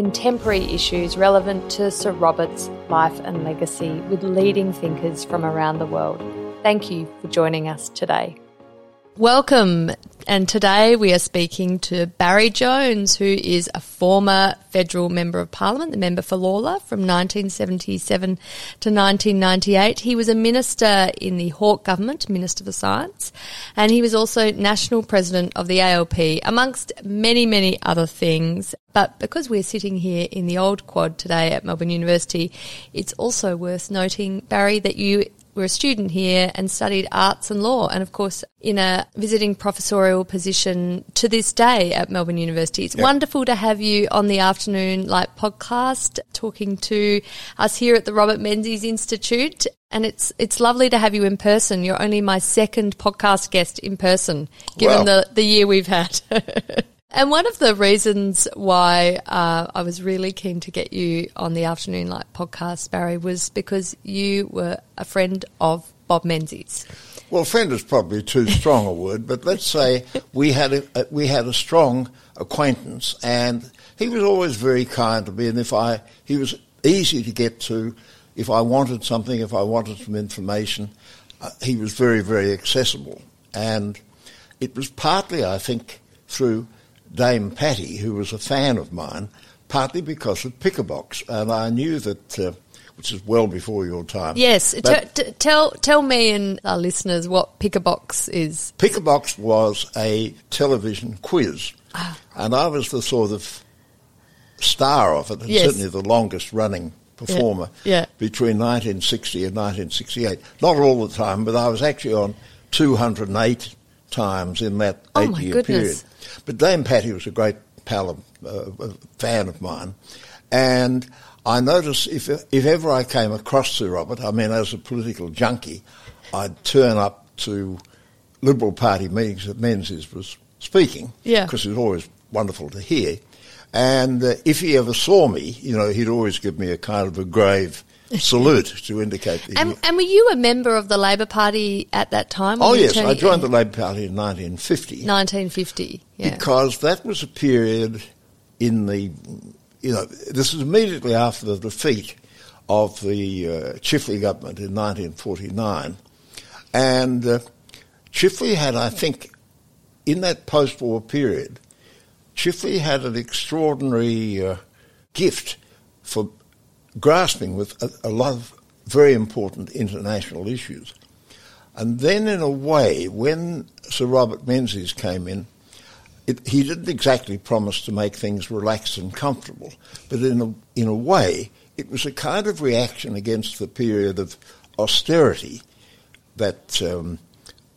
contemporary issues relevant to Sir Robert's life and legacy with leading thinkers from around the world. Thank you for joining us today. Welcome. And today we are speaking to Barry Jones, who is a former federal member of parliament, the member for Lalor from 1977 to 1998. He was a minister in the Hawke government, Minister for Science, and he was also national president of the ALP, amongst many, many other things. But because we're sitting here in the old quad today at Melbourne University, it's also worth noting, Barry, that you were a student here and studied arts and law, and of course, in a visiting professorial position to this day at Melbourne University. It's yep. wonderful to have you on the Afternoon Light podcast, talking to us here at the Robert Menzies Institute. And it's it's lovely to have you in person. You're only my second podcast guest in person, given the, the year we've had. And one of the reasons why uh, I was really keen to get you on the Afternoon Light podcast, Barry, was because you were a friend of Bob Menzies. Well, friend is probably too strong a word, but let's say we had a, we had a strong acquaintance, and he was always very kind to me. And if I, he was easy to get to. If I wanted something, if I wanted some information, uh, he was very, very accessible. And it was partly, I think, through Dame Patty, who was a fan of mine, partly because of Pick-a-Box, and I knew that. Uh, which is well before your time. Yes, t- t- tell tell me and our listeners what Pick-a-Box is. Pick-a-Box was a television quiz, oh. and I was the sort of star of it, and yes. certainly the longest running performer yeah. Yeah. between 1960 and 1968. Not all the time, but I was actually on 208 times in that oh eight-year period. But Dame Patty was a great pal, of, uh, a fan of mine, and I noticed if if ever I came across Sir Robert, I mean, as a political junkie, I'd turn up to Liberal Party meetings that Menzies was speaking, yeah, because it was always wonderful to hear. And uh, if he ever saw me, you know, he'd always give me a kind of a grave salute to indicate that. And, and, were you a member of the Labor Party at that time? Oh yes, I joined the Labor Party in 1950. 1950, yeah. Because that was a period in the, you know, this was immediately after the defeat of the uh, Chifley government in 1949, and uh, Chifley had, I think, in that post-war period, Chifley had an extraordinary uh, gift for grasping with a, a lot of very important international issues. And then, in a way, when Sir Robert Menzies came in, it, he didn't exactly promise to make things relaxed and comfortable, but in a, in a way, it was a kind of reaction against the period of austerity that um,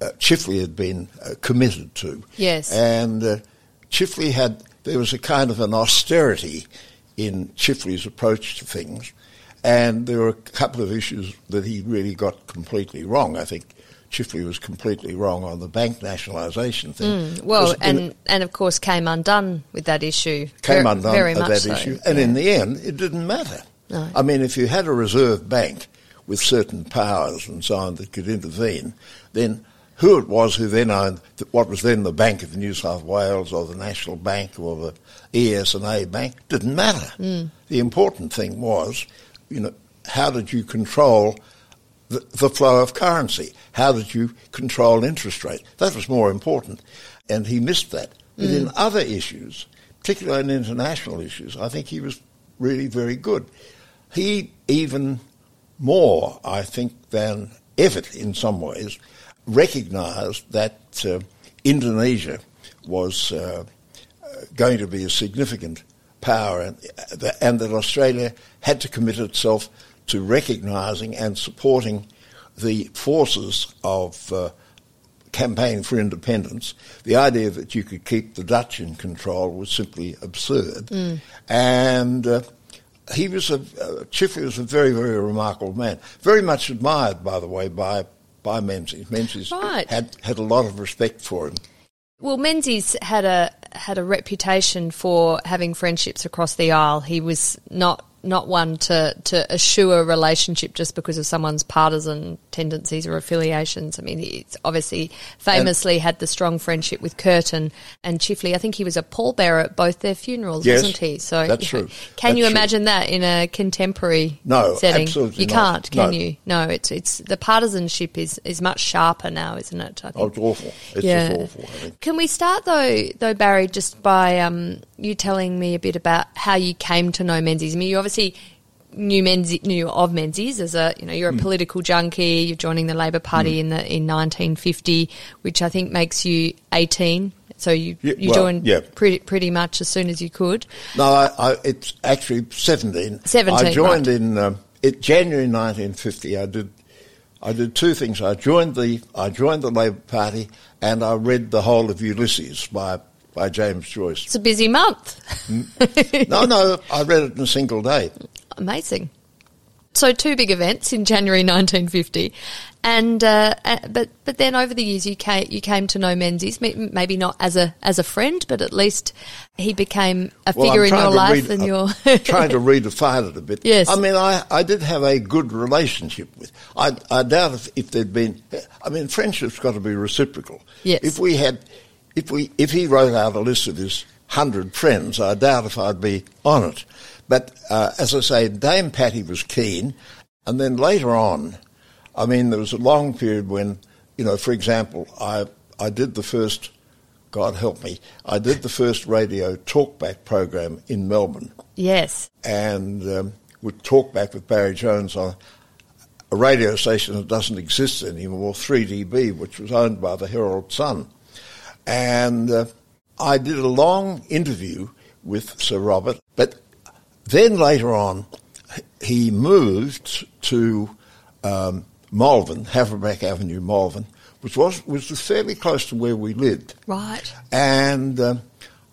uh, Chifley had been uh, committed to. Yes. And uh, Chifley had, there was a kind of an austerity in Chifley's approach to things. And there were a couple of issues that he really got completely wrong. I think Chifley was completely wrong on the bank nationalisation thing. Mm, well, and, and of course came undone with that issue. Came undone very that so, issue. And yeah. in the end, it didn't matter. No. I mean, if you had a reserve bank with certain powers and so on that could intervene, then who it was who then owned what was then the Bank of New South Wales or the National Bank or the ES&A Bank didn't matter. Mm. The important thing was, you know, how did you control the, the flow of currency? How did you control interest rates? That was more important, and he missed that. But mm. in other issues, particularly in international issues, I think he was really very good. He even more, I think, than Evatt in some ways, recognised that uh, Indonesia was uh, going to be a significant power and, and, that Australia had to commit itself to recognising and supporting the forces of uh, campaign for independence. The idea that you could keep the Dutch in control was simply absurd. Mm. And uh, he was a uh, was a very very remarkable man, very much admired by the way by by Menzies. Menzies right. had had a lot of respect for him. Well, Menzies had a had a reputation for having friendships across the aisle. He was not not one to, to eschew a relationship just because of someone's partisan tendencies or affiliations. I mean, he's obviously famously had the strong friendship with Curtin and Chifley. I think he was a pallbearer at both their funerals, yes, wasn't he? So that's true. Can that's you true. imagine that in a contemporary no, setting? Absolutely you not. can't, can no. you? No, it's it's the partisanship is, is much sharper now, isn't it? I Oh, it's awful. It's yeah. awful. Can we start though, though Barry, just by um, you telling me a bit about how you came to know Menzies? I mean, you obviously knew Menzies, knew of Menzies as a you know you're a mm. political junkie. You're joining the Labor Party mm. in the in 1950, which I think makes you 18. So you yeah, you well, joined yeah. pretty pretty much as soon as you could. No, I, I, it's actually 17. 17. I joined right. in um, it, January 1950. I did. I did two things. I joined the I joined the Labor Party and I read the whole of Ulysses by by James Joyce. It's a busy month. No, no, I read it in a single day. Amazing. So two big events in January 1950, and uh, uh, but but then over the years you came you came to know Menzies maybe not as a as a friend, but at least he became a well, figure in your life read, and your trying to redefine it a bit. Yes, I mean I, I did have a good relationship with. I I doubt if, if there'd been. I mean friendship's got to be reciprocal. Yes, if we had, if we if he wrote out a list of his hundred friends, I doubt if I'd be on it. But uh, as I say, Dame Patty was keen, and then later on, I mean, there was a long period when, you know, for example, I I did the first, God help me, I did the first radio talkback program in Melbourne. Yes. And um, would talk back with Barry Jones on a radio station that doesn't exist anymore, 3DB, which was owned by the Herald Sun. And uh, I did a long interview with Sir Robert, but then later on, he moved to um, Malvern, Haverbrack Avenue, Malvern, which was was fairly close to where we lived. Right. And um,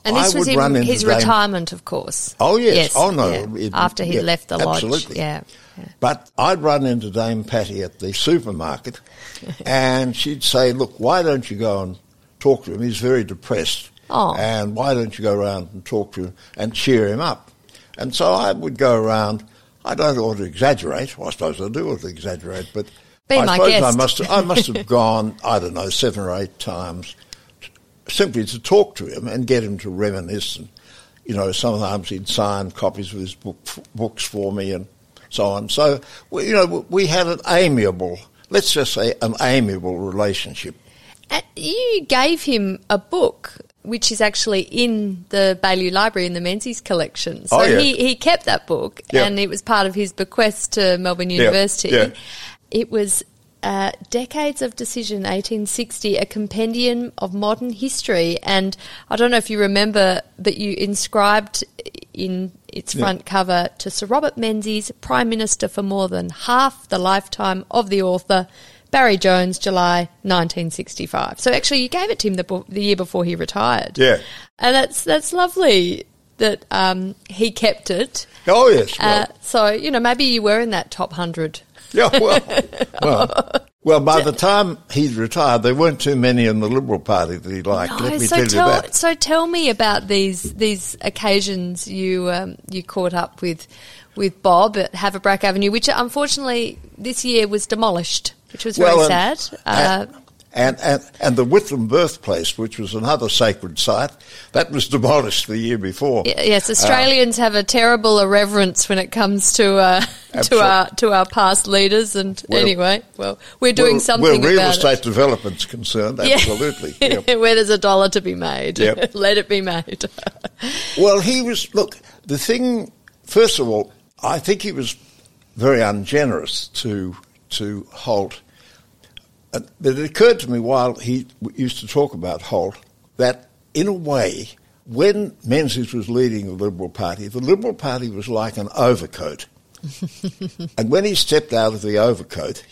and this I was in his retirement, of course. Oh yes. yes. Oh no. Yeah. It, After he yeah, left the lodge. Absolutely. Yeah. yeah. But I'd run into Dame Patty at the supermarket, and she'd say, "Look, why don't you go and talk to him? He's very depressed, oh. and why don't you go around and talk to him and cheer him up?" And so I would go around. I don't want to exaggerate. Well, I suppose I do want to exaggerate, but Be I suppose guest. I must have, I must have gone. I don't know seven or eight times simply to talk to him and get him to reminisce. And you know, sometimes he'd sign copies of his book, books for me and so on. So you know, we had an amiable, let's just say, an amiable relationship. Uh, you gave him a book which is actually in the Baillieu Library in the Menzies collection. So oh, yeah. he, he kept that book yeah. and it was part of his bequest to Melbourne University. Yeah. It was uh, Decades of Decision, 1860, a compendium of modern history. And I don't know if you remember, but you inscribed in its front cover to Sir Robert Menzies, Prime Minister for more than half the lifetime of the author, Barry Jones, July 1965. So actually, you gave it to him the, the year before he retired. Yeah, and that's that's lovely that um, he kept it. Oh yes. Well. Uh, so you know, maybe you were in that top hundred. Yeah. Well. well. Well, by the time he'd retired, there weren't too many in the Liberal Party that he liked. No, Let me so tell, tell, you that. So tell me about these these occasions you um, you caught up with with Bob at Haverbrack Avenue, which unfortunately this year was demolished which was very well, sad. And, uh, and, and, and the Whitlam birthplace, which was another sacred site, that was demolished the year before. Yes, uh, Australians uh, have a terrible irreverence when it comes to uh, to our to our past leaders. And well, anyway, well, we're doing well, something. Where real estate it. development's concerned, absolutely. Yeah. Where there's a dollar to be made, yep. let it be made. well, he was. Look, the thing. First of all, I think he was very ungenerous to to Holt but it occurred to me while he used to talk about Holt that, in a way, when Menzies was leading the Liberal Party, the Liberal Party was like an overcoat. and when he stepped out of the overcoat,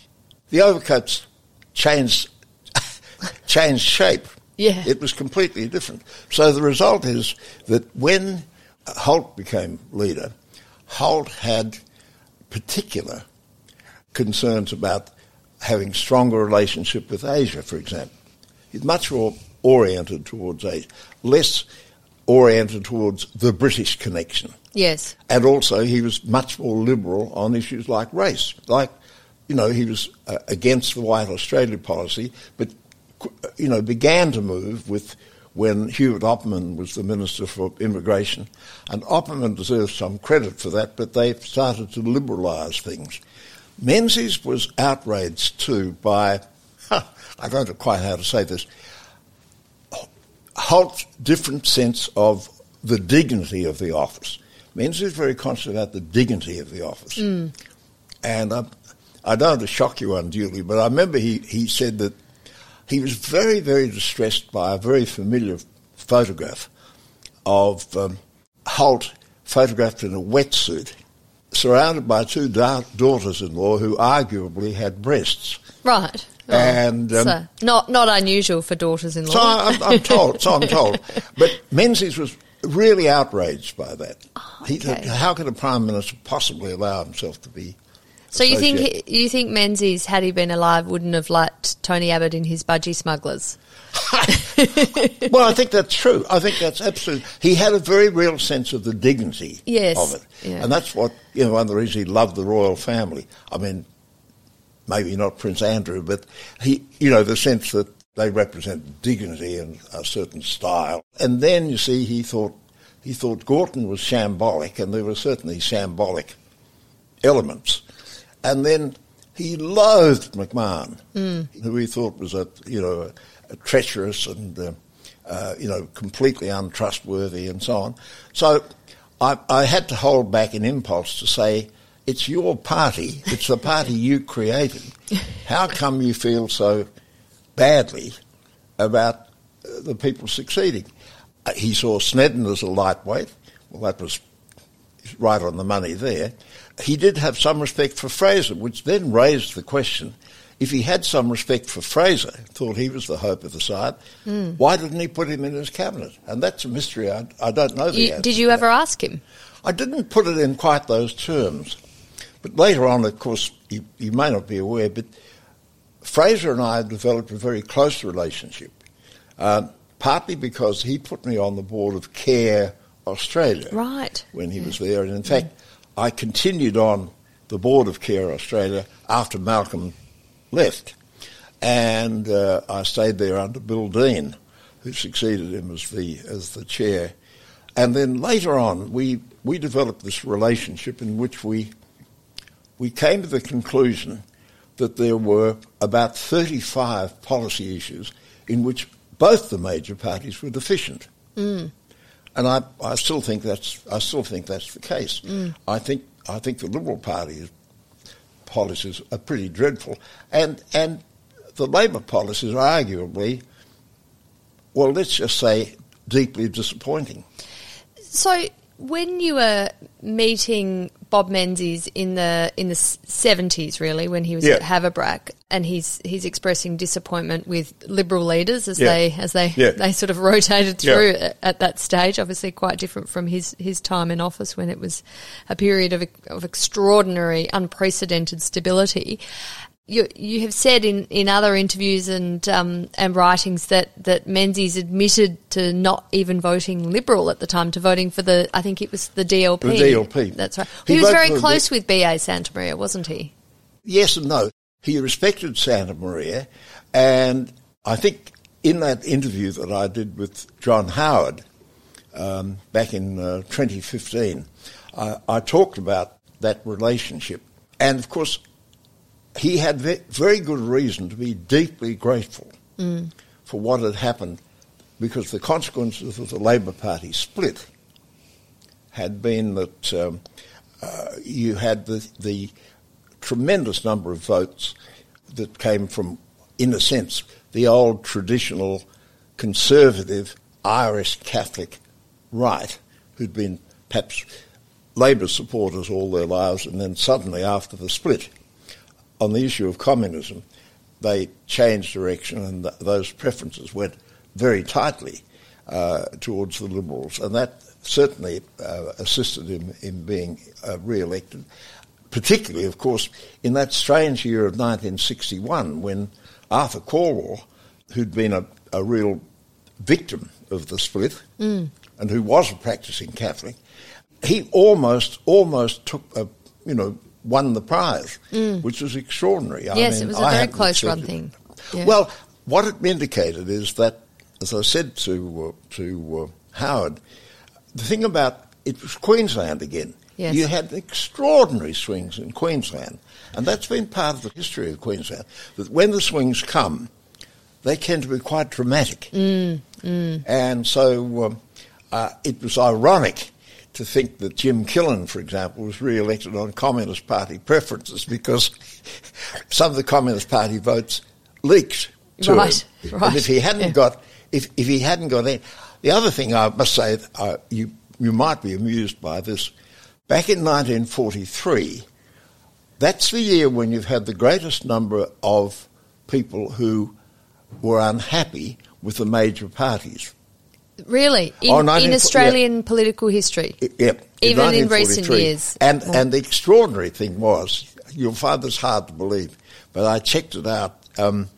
the overcoats changed, changed shape. Yeah. It was completely different. So the result is that when Holt became leader, Holt had particular concerns about having stronger relationship with Asia, for example. He's much more oriented towards Asia, less oriented towards the British connection. Yes. And also he was much more liberal on issues like race. Like, you know, he was uh, against the white Australia policy, but, you know, began to move with when Hubert Opperman was the Minister for Immigration. And Opperman deserves some credit for that, but they started to liberalise things. Menzies was outraged too by, huh, I don't know quite how to say this, Holt's different sense of the dignity of the office. Menzies is very conscious about the dignity of the office. Mm. And I, I don't want to shock you unduly, but I remember he, he said that he was very, very distressed by a very familiar photograph of um, Holt photographed in a wetsuit, surrounded by two da- daughters-in-law who arguably had breasts. Right. Oh, and um, so not not unusual for daughters-in-law. So I'm, I'm told. So I'm told. But Menzies was really outraged by that. Oh, okay. how could a prime minister possibly allow himself to be so you think you think Menzies, had he been alive, wouldn't have liked Tony Abbott in his budgie smugglers? well, I think that's true. I think that's absolute. He had a very real sense of the dignity yes. of it, yeah. and that's what you know. One of the reasons he loved the royal family. I mean, maybe not Prince Andrew, but he, you know, the sense that they represent dignity and a certain style. And then you see, he thought he thought Gorton was shambolic, and there were certainly shambolic elements and then he loathed McMahon, mm. who he thought was a you know treacherous and uh, uh, you know completely untrustworthy and so on. So I, I, had to hold back an impulse to say, "It's your party. It's the party you created. How come you feel so badly about uh, the people succeeding?" Uh, he saw Snedden as a lightweight. Well, that was right on the money there he did have some respect for Fraser, which then raised the question if he had some respect for Fraser, thought he was the hope of the side, mm. why didn't he put him in his cabinet? And that's a mystery. I, I don't know the you, answer. Did you ever ask him? I didn't put it in quite those terms. But later on, of course, you, you may not be aware, but Fraser and I developed a very close relationship, uh, partly because he put me on the board of CARE Australia. Right. When he yeah. was there. And in fact, I continued on the board of Care Australia after Malcolm left, and uh, I stayed there under Bill Dean, who succeeded him as the as the chair. And then later on, we we developed this relationship in which we we came to the conclusion that there were about 35 policy issues in which both the major parties were deficient. Mm and I, I still think that's I still think that's the case. Mm. I think I think the Liberal Party's policies are pretty dreadful, and and the Labor policies are arguably, well, let's just say, deeply disappointing. So when you were meeting Bob Menzies in the in the seventies, really, when he was yeah. at Haverbrack, and he's he's expressing disappointment with Liberal leaders as yeah. they as they yeah. they sort of rotated through at, at, that stage. Obviously, quite different from his his time in office when it was a period of of extraordinary, unprecedented stability you, you have said in, in other interviews and um, and writings that, that Menzies admitted to not even voting Liberal at the time, to voting for the I think it was the DLP. The DLP. That's right. He, he was very close with B.A. Santamaria, wasn't he? Yes and no. He respected Santamaria, and I think in that interview that I did with John Howard um, back in uh, 2015, I, I talked about that relationship. And of course, he had very good reason to be deeply grateful mm. for what had happened because the consequences of the Labor Party split had been that um, uh, you had the, the tremendous number of votes that came from, in a sense, the old traditional conservative Irish Catholic right, who'd been perhaps Labor supporters all their lives, and then suddenly after the split, on the issue of communism, they changed direction and th- those preferences went very tightly. uh, towards the Liberals, and that certainly uh, assisted him in being uh, re-elected. Particularly, of course, in that strange year of 1961 when Arthur Calwell, who'd been a, a real victim of the split mm. and who was a practicing Catholic, he almost almost took a you know won the prize, mm. which was extraordinary. Yes, I mean, it was a very close run thing. Yeah. Well, what it indicated is that, as I said to uh, to uh, Howard, the thing about it was Queensland again. Yes. You had extraordinary swings in Queensland, and that's been part of the history of Queensland. That when the swings come, they tend to be quite dramatic, mm, mm. and so um, uh, it was ironic to think that Jim Killen, for example, was re-elected on Communist Party preferences because some of the Communist Party votes leaked to right, him. Right. And if he hadn't yeah. got, if, if he hadn't got in, the other thing I must say, uh, you you might be amused by this. Back in 1943, that's the year when you've had the greatest number of people who were unhappy with the major parties. Really? In, oh, 19, in Australian yeah. political history? Yep. Even in, in recent years? And, oh. and the extraordinary thing was, you'll find this hard to believe, but I checked it out. Um,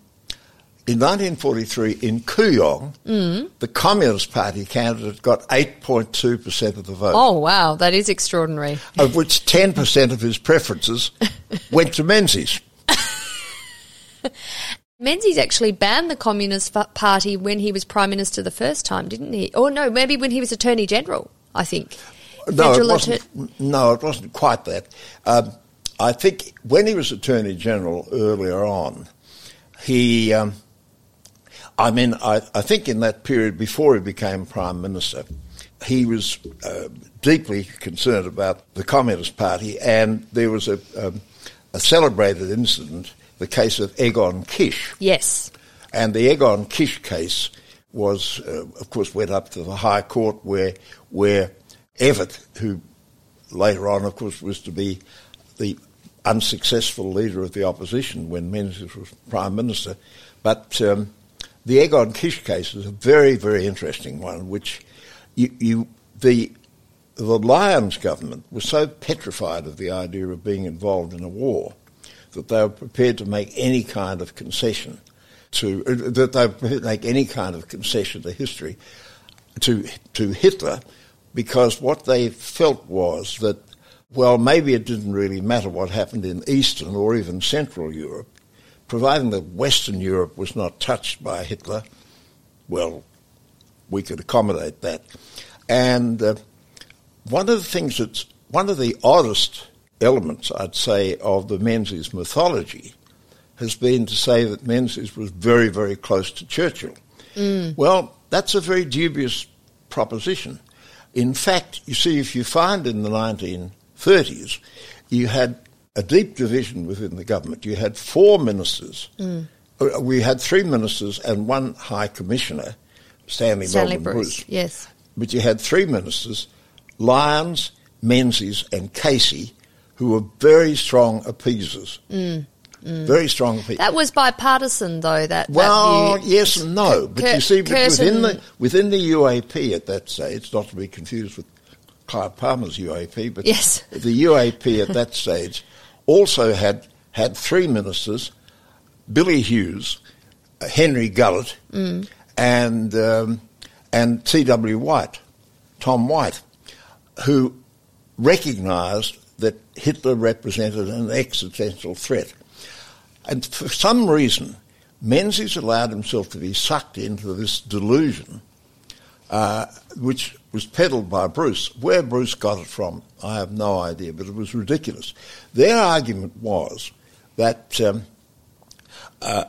in 1943, in Kooyong, mm. the Communist Party candidate got 8.2% of the vote. Oh, wow, that is extraordinary. Of which 10% of his preferences went to Menzies. Menzies actually banned the Communist Party when he was Prime Minister the first time, didn't he? Or no, maybe when he was Attorney General, I think. No, it wasn't, no, it wasn't quite that. Um, I think when he was Attorney General earlier on, he, um, I mean, I, I, think in that period before he became Prime Minister, he was uh, deeply concerned about the Communist Party, and there was a, um, a celebrated incident the case of Egon Kisch. Yes. And the Egon Kisch case was, uh, of course, went up to the High Court where, where Evatt, who later on, of course, was to be the unsuccessful leader of the opposition when Menzies was Prime Minister. But um, the Egon Kisch case is a very, very interesting one, which you, you the the Lyons government was so petrified of the idea of being involved in a war that they were prepared to make any kind of concession to that they would make any kind of concession to history to to Hitler because what they felt was that well maybe it didn't really matter what happened in Eastern or even Central Europe providing that Western Europe was not touched by Hitler well we could accommodate that. And uh, one of the things that's one of the oddest elements, I'd say, of the Menzies mythology has been to say that Menzies was very, very close to Churchill. Mm. Well, that's a very dubious proposition. In fact, you see, if you find in the 1930s, you had a deep division within the government. You had four ministers. Mm. We had three ministers and one high commissioner, Stanley, Stanley Bruce. Bruce. Yes. But you had three ministers, Lyons, Menzies, and Casey, who were very strong appeasers. Mm, mm. Very strong appeasers. That was bipartisan, though. That well, that yes and no, but you see, within the within the UAP at that stage, not to be confused with Clive Palmer's UAP, but yes. the UAP at that stage also had had three ministers: Billy Hughes, Henry Gullett, mm. and um, and T.W. White, Tom White, who recognised that Hitler represented an existential threat. And for some reason, Menzies allowed himself to be sucked into this delusion, uh, which was peddled by Bruce. Where Bruce got it from, I have no idea, but it was ridiculous. Their argument was that um, uh,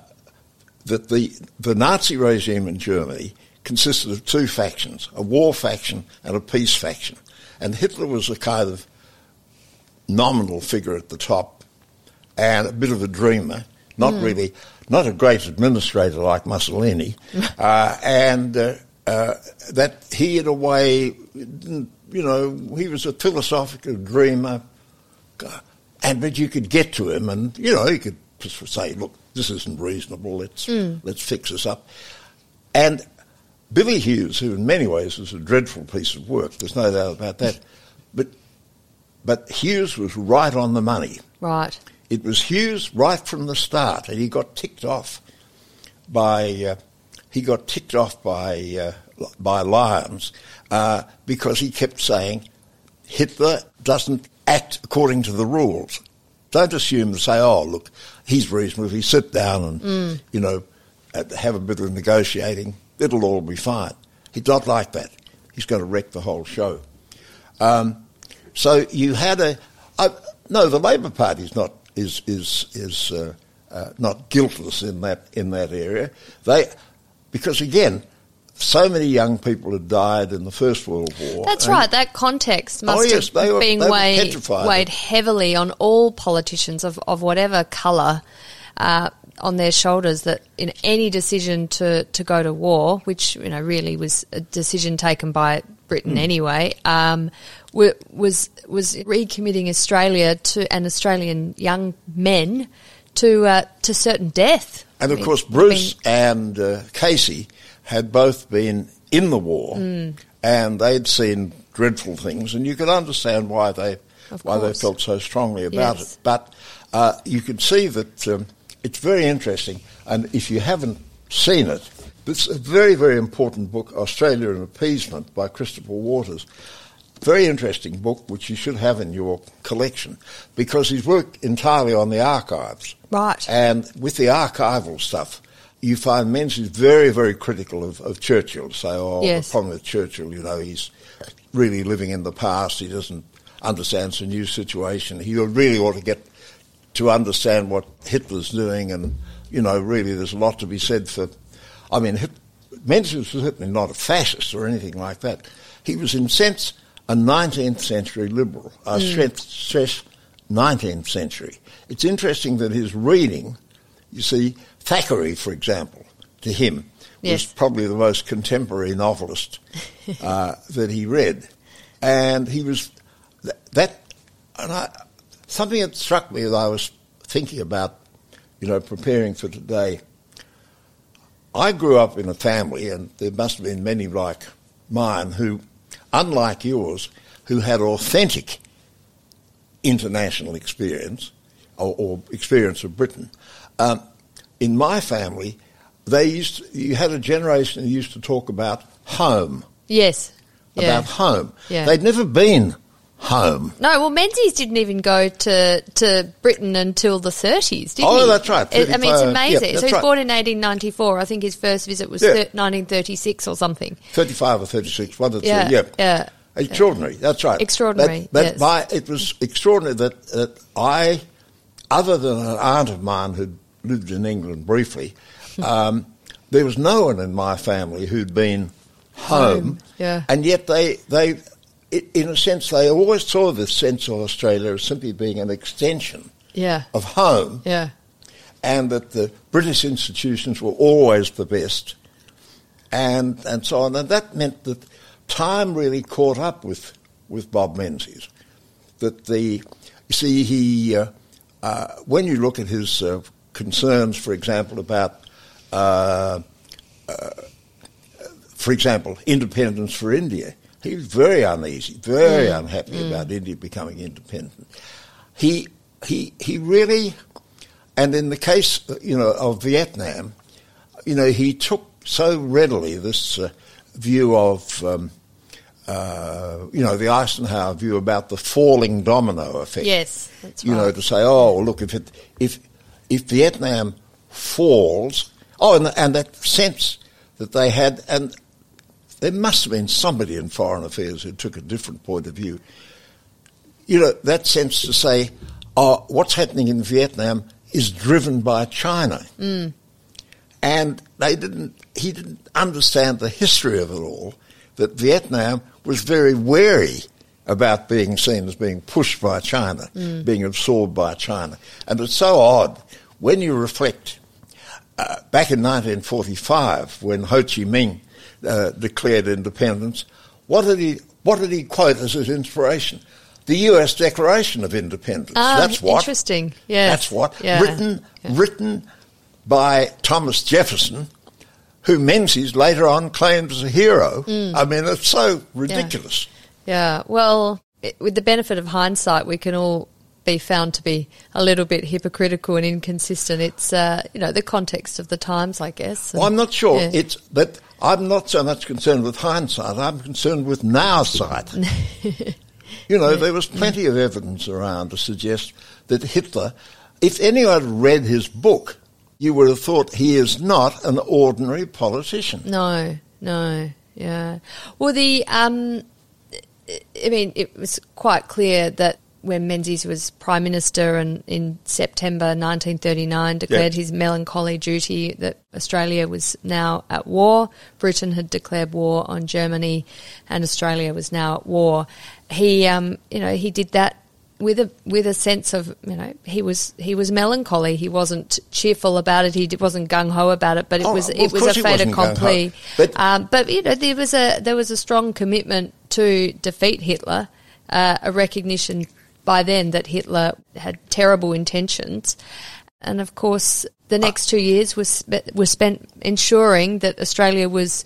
that the the Nazi regime in Germany consisted of two factions: a war faction and a peace faction, and Hitler was a kind of nominal figure at the top and a bit of a dreamer, not mm. really, not a great administrator like Mussolini, uh, and uh, uh, that he, in a way, you know, he was a philosophical dreamer, and but you could get to him, and you know, he could just say, "Look, this isn't reasonable. Let's mm. let's fix this up," and Billy Hughes, who in many ways was a dreadful piece of work, there's no doubt about that, but but Hughes was right on the money. Right. It was Hughes right from the start, and he got ticked off by uh, he got ticked off by uh, by Lyons uh, because he kept saying Hitler doesn't act according to the rules. Don't assume and say, "Oh, look, he's reasonable. He sit down and mm. you know have a bit of negotiating. It'll all be fine." He's not like that. He's going to wreck the whole show. Um, so you had a no. The Labor Party's not is is is uh, uh, not guiltless in that in that area. They because again, so many young people had died in the First World War. That's right. That context must oh, yes, have were, been weighed, weighed heavily on all politicians of, of whatever colour uh, on their shoulders. That in any decision to, to go to war, which you know really was a decision taken by Britain mm. anyway, um, was was recommitting Australia to and Australian young men to uh, to certain death. And of course, Bruce and uh, Casey had both been in the war, mm. and they'd seen dreadful things, and you could understand why they why they felt so strongly about yes. it. But uh, you could see that um, it's very interesting, and if you haven't seen it, it's a very very important book, Australia and Appeasement by Christopher Waters. Very interesting book, which you should have in your collection, because he's worked entirely on the archives. Right. And with the archival stuff, you find Menzies very, very critical of, of Churchill. Say, oh, yes. the problem with Churchill, you know, he's really living in the past. He doesn't understand the new situation. He really ought to get to understand what Hitler's doing, and you know, really, there's a lot to be said for. I mean, Menzies was certainly not a fascist or anything like that. He was, in sense, a 19th century liberal, I mm. stress 19th century. It's interesting that his reading, you see, Thackeray, for example, to him, yes. was probably the most contemporary novelist uh, that he read. And he was th- that, and I, something that struck me as I was thinking about, you know, preparing for today. I grew up in a family, and there must have been many like mine, who unlike yours, who had authentic international experience or, or experience of Britain. Um, in my family, they used to, you had a generation who used to talk about home. Yes. About yeah. home. Yeah. They'd never been home. No, well, Menzies didn't even go to, to Britain until the 30s, did oh, he? Oh, that's right. I mean, it's amazing. so he was right. born in 1894. I think his first visit was yeah. 1936 or something. 35 or 36, one of the yeah, two, yeah. Yeah. Extraordinary, that's right. Extraordinary, that, that yes. my, it was extraordinary that, that I, other than an aunt of mine who'd lived in England briefly, um, there was no one in my family who'd been home. home. Yeah. And yet they, they, in a sense, they always saw this sense of Australia as simply being an extension yeah. of home. Yeah. And that the British institutions were always the best. And, and so on. And that meant that time really caught up with, with Bob Menzies. That the, you see, he, uh, uh, when you look at his uh, concerns, for example, about, uh, uh, for example, independence for India, he was very uneasy, very mm. unhappy mm. about India becoming independent. He, he, he really, and in the case, you know, of Vietnam, you know, he took so readily this uh, view of um, uh, you know, the Eisenhower view about the falling domino effect. Yes, that's right. You know, to say, oh, look, if it, if if Vietnam falls, oh, and, and that sense that they had, and there must have been somebody in foreign affairs who took a different point of view. You know, that sense to say, oh, what's happening in Vietnam is driven by China. Mm. And they didn't, he didn't understand the history of it all, that Vietnam was very wary about being seen as being pushed by China, mm. being absorbed by China. And it's so odd when you reflect uh, back in 1945 when Ho Chi Minh uh, declared independence, what did he what did he quote as his inspiration? The U.S. Declaration of Independence. Ah, that's what. Interesting. Yeah. That's what. Yeah. Written yeah. written by Thomas Jefferson who Menzies later on claimed as a hero. Mm. I mean, it's so ridiculous. Yeah, yeah. well, it, with the benefit of hindsight, we can all be found to be a little bit hypocritical and inconsistent. It's uh, you know the context of the times, I guess. And, well, I'm not sure. It's but I'm not so much concerned with hindsight. I'm concerned with now sight. you know, there was plenty of evidence around to suggest that Hitler, if anyone had read his book, you would have thought he is not an ordinary politician. No, no, yeah. Well, the um, I mean, it was quite clear that when Menzies was Prime Minister and in September 1939 declared his melancholy duty that Australia was now at war. Britain had declared war on Germany and Australia was now at war. He, um, you know, he did that with a with a sense of you know he was he was melancholy. He wasn't cheerful about it. He wasn't gung ho about it. But it oh, was well, it was a fait accompli. But, um, but you know there was a there was a strong commitment to defeat Hitler. Uh, a recognition by then that Hitler had terrible intentions. And of course, the next two years was was spent ensuring that Australia was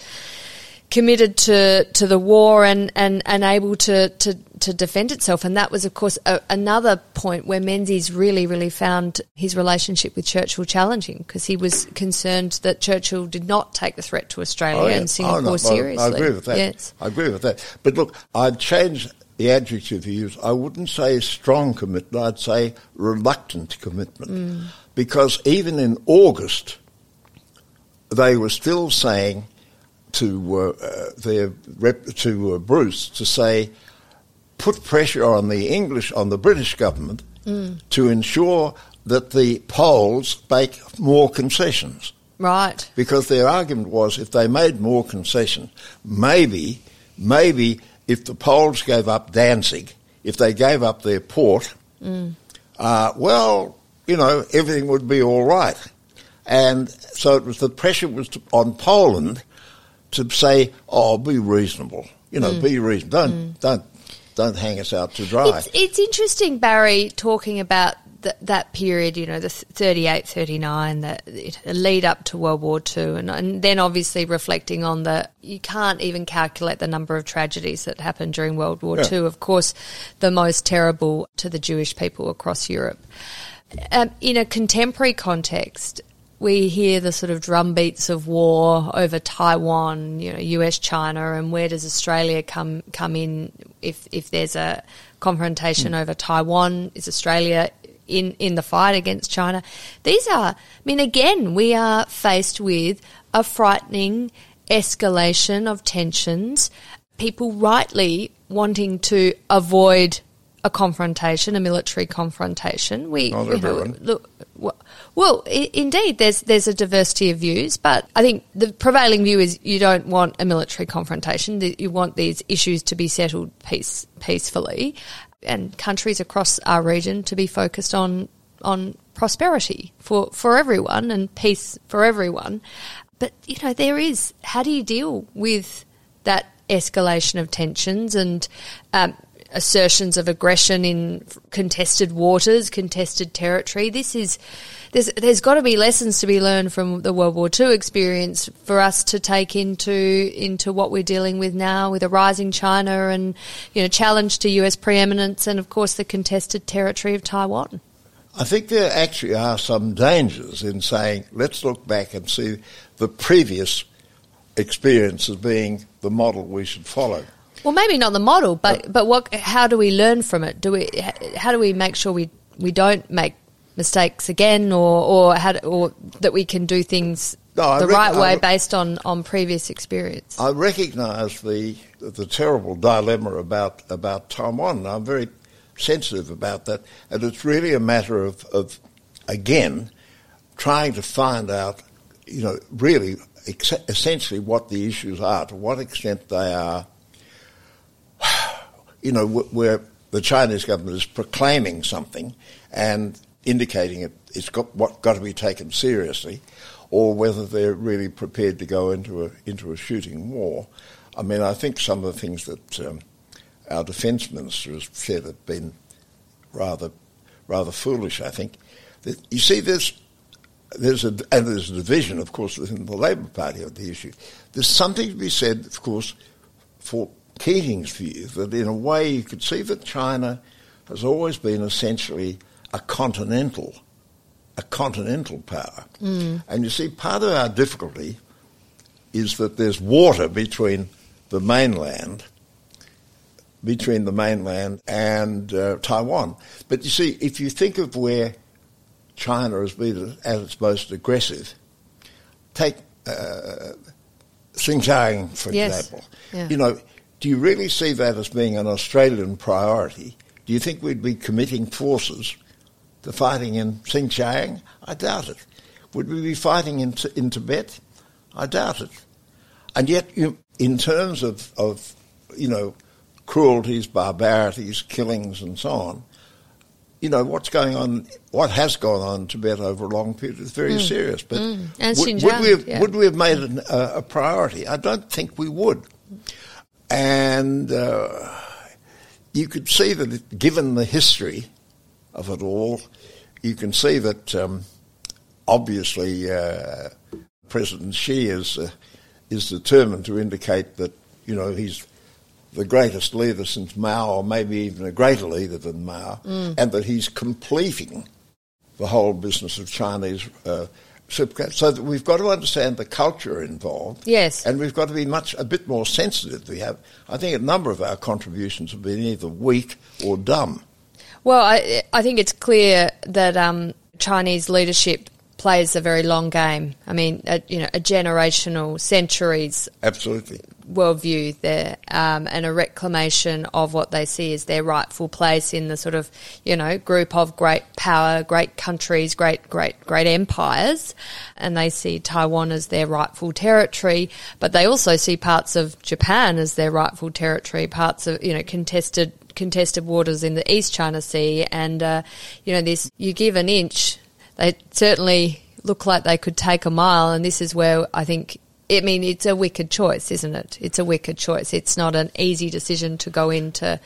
committed to, to the war and, and, and able to, to, to defend itself. And that was, of course, a, another point where Menzies really, really found his relationship with Churchill challenging because he was concerned that Churchill did not take the threat to Australia oh, yeah. and Singapore oh, no. seriously. I agree with that. Yes. I agree with that. But look, I'd change the adjective he used, I wouldn't say strong commitment, I'd say reluctant commitment. Mm. Because even in August, they were still saying to uh, uh, their rep, to uh, Bruce to say, put pressure on the English, on the British government mm. to ensure that the Poles make more concessions. Right. Because their argument was if they made more concessions, maybe, maybe if the Poles gave up Danzig, if they gave up their port, mm. uh, well, you know, everything would be all right. And so it was the pressure was to, on Poland to say, "Oh, be reasonable. You know, mm. be reasonable. Don't mm. don't don't hang us out to dry." It's, it's interesting, Barry, talking about that, that period, you know, the 38, 39, the, the lead up to World War II, and, and then obviously reflecting on the, you can't even calculate the number of tragedies that happened during World War yeah. II. Of course, the most terrible to the Jewish people across Europe. Um, in a contemporary context, we hear the sort of drumbeats of war over Taiwan, you know, US China, and where does Australia come come in if if there's a confrontation mm. over Taiwan? Is Australia in, in the fight against China. These are, I mean, again, we are faced with a frightening escalation of tensions, people rightly wanting to avoid a confrontation, a military confrontation. We, oh, Not everyone. Know, look, well, well I- indeed, there's there's a diversity of views, but I think the prevailing view is you don't want a military confrontation. You want these issues to be settled peace peacefully, and countries across our region to be focused on on prosperity for, for everyone and peace for everyone. But you know, there is how do you deal with that escalation of tensions and um, assertions of aggression in contested waters, contested territory? This is there's there's got to be lessons to be learned from the World War II experience for us to take into into what we're dealing with now with a rising China and you know challenge to US preeminence and of course the contested territory of Taiwan. I think there actually are some dangers in saying let's look back and see the previous experience as being the model we should follow. Well, maybe not the model, but but what? How do we learn from it? Do we? How do we make sure we we don't make mistakes again, or or how to, or that we can do things no, the rec- right way based on, on previous experience. I recognise the the terrible dilemma about about Taiwan. I'm very sensitive about that, and it's really a matter of, of again trying to find out, you know, really ex- essentially what the issues are, to what extent they are, you know, where the Chinese government is proclaiming something, and indicating it, it's got, what, got to be taken seriously, or whether they're really prepared to go into a, into a shooting war. I mean, I think some of the things that um, our defence minister has said have been rather, rather foolish, I think. You see, there's, there's a and there's a division, of course, within the Labor Party on the issue. There's something to be said, of course, for Keating's view that in a way you could see that China has always been essentially a continental, a continental power. Mm. And you see, part of our difficulty is that there's water between the mainland, between the mainland and uh, Taiwan. But you see, if you think of where China has been at its most aggressive, take uh, Xinjiang, for yes. example. Yeah. You know, do you really see that as being an Australian priority? Do you think we'd be committing forces to fighting in Xinjiang? I doubt it. Would we be fighting in, in Tibet? I doubt it. And yet, you, in terms of, of, you know, cruelties, barbarities, killings, and so on, you know, what's going on, what has gone on in Tibet over a long period is very mm. serious. But mm. would, would, we have, yeah. would we have made it a, a priority? I don't think we would. And uh, you could see that, it, given the history of it all, you can see that um, obviously uh, President Xi is uh, is determined to indicate that you know he's the greatest leader since Mao, or maybe even a greater leader than Mao, mm. and that he's completing the whole business of Chinese uh, so that we've got to understand the culture involved. Yes. And we've got to be much, a bit more sensitive. We have, I think a number of our contributions have been either weak or dumb. Well, I, I think it's clear that um, Chinese leadership plays a very long game. I mean, a, you know, a generational, centuries. Absolutely worldview there um, and a reclamation of what they see as their rightful place in the sort of you know group of great power, great countries, great great great empires, and they see Taiwan as their rightful territory, but they also see parts of Japan as their rightful territory, parts of you know contested contested waters in the East China Sea, and uh, you know this you give an inch, they certainly look like they could take a mile, and this is where I think I mean, it's a wicked choice, isn't it? It's a wicked choice. It's not an easy decision to go into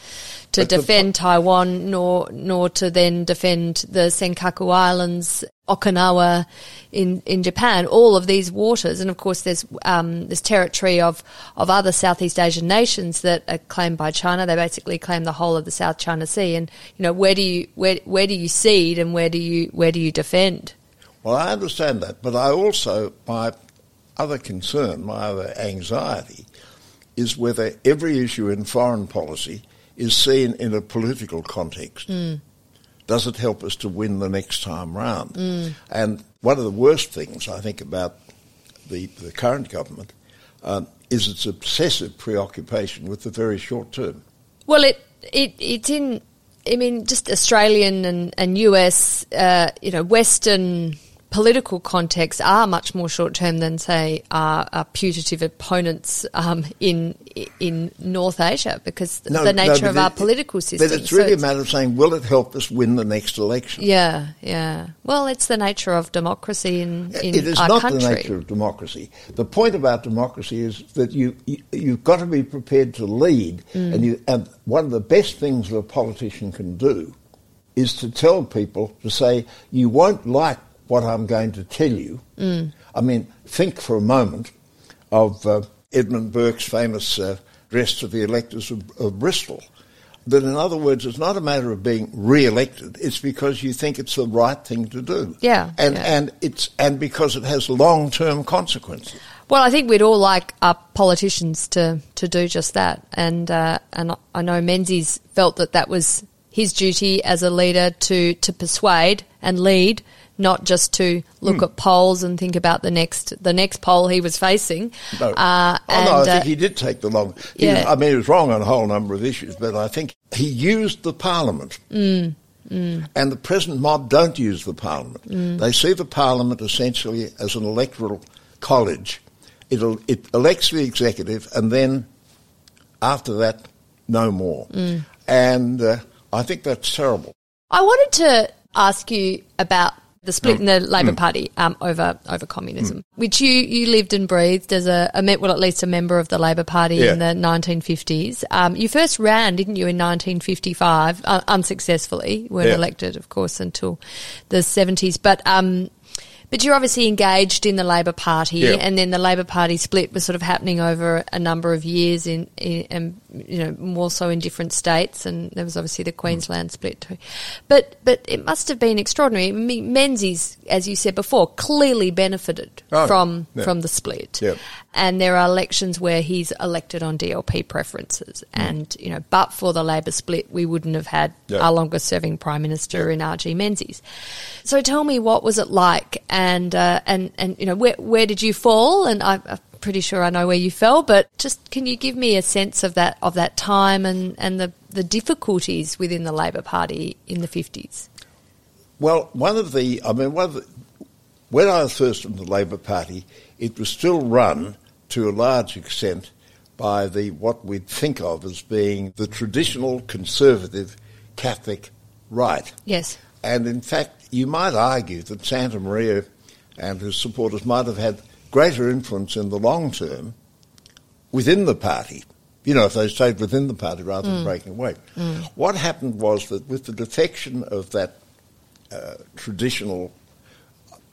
to defend the, Taiwan, nor nor to then defend the Senkaku Islands, Okinawa, in, in Japan. All of these waters, and of course, there's um, this territory of of other Southeast Asian nations that are claimed by China. They basically claim the whole of the South China Sea. And you know, where do you where where do you cede and where do you where do you defend? Well, I understand that, but I also my other concern, my other anxiety, is whether every issue in foreign policy is seen in a political context. Mm. Does it help us to win the next time round? Mm. And one of the worst things I think about the, the current government um, is its obsessive preoccupation with the very short term. Well, it, it it's in. I mean, just Australian and, and US, uh, you know, Western political contexts are much more short term than, say, our, our putative opponents um, in in North Asia because no, the nature no, of our political system. But it's really so it's, a matter of saying, will it help us win the next election? Yeah, yeah. Well, it's the nature of democracy in, in It is not country. the nature of democracy. The point about democracy is that you, you have got to be prepared to lead, mm. and you and one of the best things that a politician can do is to tell people to say you won't like what I'm going to tell you. Mm. I mean, think for a moment of uh, Edmund Burke's famous uh, address to the electors of, of, Bristol. That, in other words, it's not a matter of being re-elected. It's because you think it's the right thing to do. Yeah, and yeah. and it's and because it has long-term consequences. Well, I think we'd all like our politicians to, to do just that, and uh, and I know Menzies felt that that was his duty as a leader to to persuade and lead not just to look mm. at polls and think about the next the next poll he was facing. No, uh, oh, and, no I think uh, he did take the long. yeah. I mean, he was wrong on a whole number of issues, but I think he used the parliament. Mm. Mm. And the present mob don't use the parliament. Mm. They see the parliament essentially as an electoral college. It'll, it elects the executive, and then after that, no more. Mm. And uh, I think that's terrible. I wanted to ask you about the split in the Labor mm. Party um, over over communism, mm. which you, you lived and breathed as a, a, well at least a member of the Labor Party yeah. in the 1950s. Um, you first ran, didn't you, in 1955, uh, unsuccessfully. You weren't yeah. elected, of course, until the 70s. But um, But you're obviously engaged in the Labor Party, yeah. and then the Labor Party split was sort of happening over a number of years, in, in, and you know more so in different states, and there was obviously the Queensland mm. split too. But but it must have been extraordinary. Menzies, as you said before, clearly benefited oh, from yeah. from the split, yeah. and there are elections where he's elected on DLP preferences, mm. and you know, but for the Labor split, we wouldn't have had our longest serving Prime Minister in RG Menzies. So tell me, what was it like? and uh, and and you know where where did you fall? And I, am pretty sure I know where you fell, but just can you give me a sense of that of that time and and the the difficulties within the Labor Party in the fifties? Well, one of the I mean one of the, when I was first in the Labor Party, it was still run to a large extent by the what we'd think of as being the traditional conservative Catholic right. Yes. And in fact, you might argue that Santamaria and his supporters might have had greater influence in the long term within the party. You know, if they stayed within the party rather mm. than breaking away. Mm. What happened was that with the defection of that uh, traditional,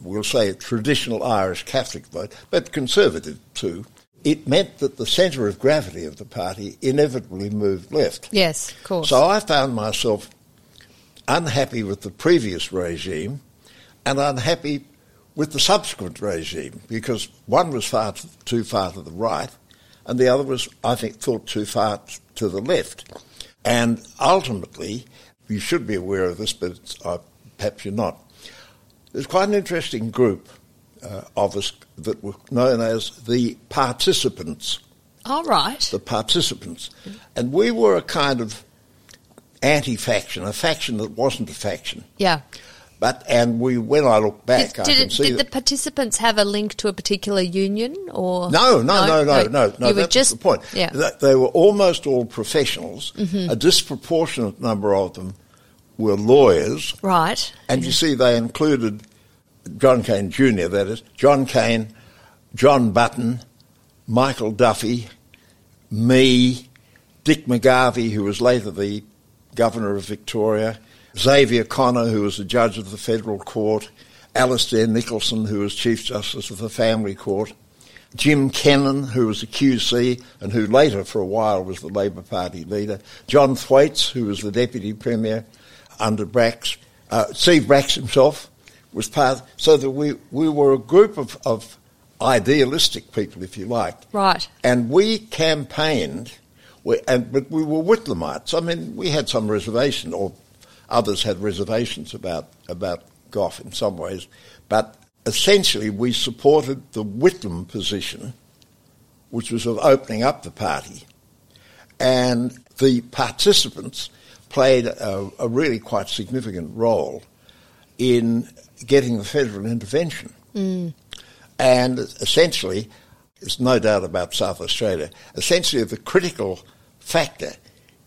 we'll say traditional Irish Catholic vote, but conservative too, it meant that the centre of gravity of the party inevitably moved left. Yes, of course. So I found myself unhappy with the previous regime and unhappy with the subsequent regime because one was far too far to the right and the other was, I think, thought too far to the left. And ultimately, you should be aware of this, but uh, perhaps you're not. There's quite an interesting group uh, of us that were known as the participants. All right. The participants. And we were a kind of anti-faction, a faction that wasn't a faction. Yeah. But and we, when I look back, did, did, it, did the participants have a link to a particular union, or no, no, no, no, no, no. that's just, the point. Yeah. They were almost all professionals. Mm-hmm. A disproportionate number of them were lawyers. Right. And you see, they included John Cain Jr. That is John Cain, John Button, Michael Duffy, me, Dick McGarvie, who was later the Governor of Victoria, Xavier Connor, who was a judge of the Federal Court, Alastair Nicholson, who was Chief Justice of the Family Court, Jim Kennan, who was a QC and who later, for a while, was the Labor Party leader, John Thwaites, who was the Deputy Premier under Bracks, uh, Steve Bracks himself was part, so that we, we were a group of, of idealistic people, if you like. Right. And we campaigned we, and, but we were Whitlamites. I mean, we had some reservation, or others had reservations about, about Gough in some ways. But essentially, we supported the Whitlam position, which was of opening up the party. And the participants played a, a really quite significant role in getting the federal intervention. Mm. And essentially, there's no doubt about South Australia, essentially the critical factor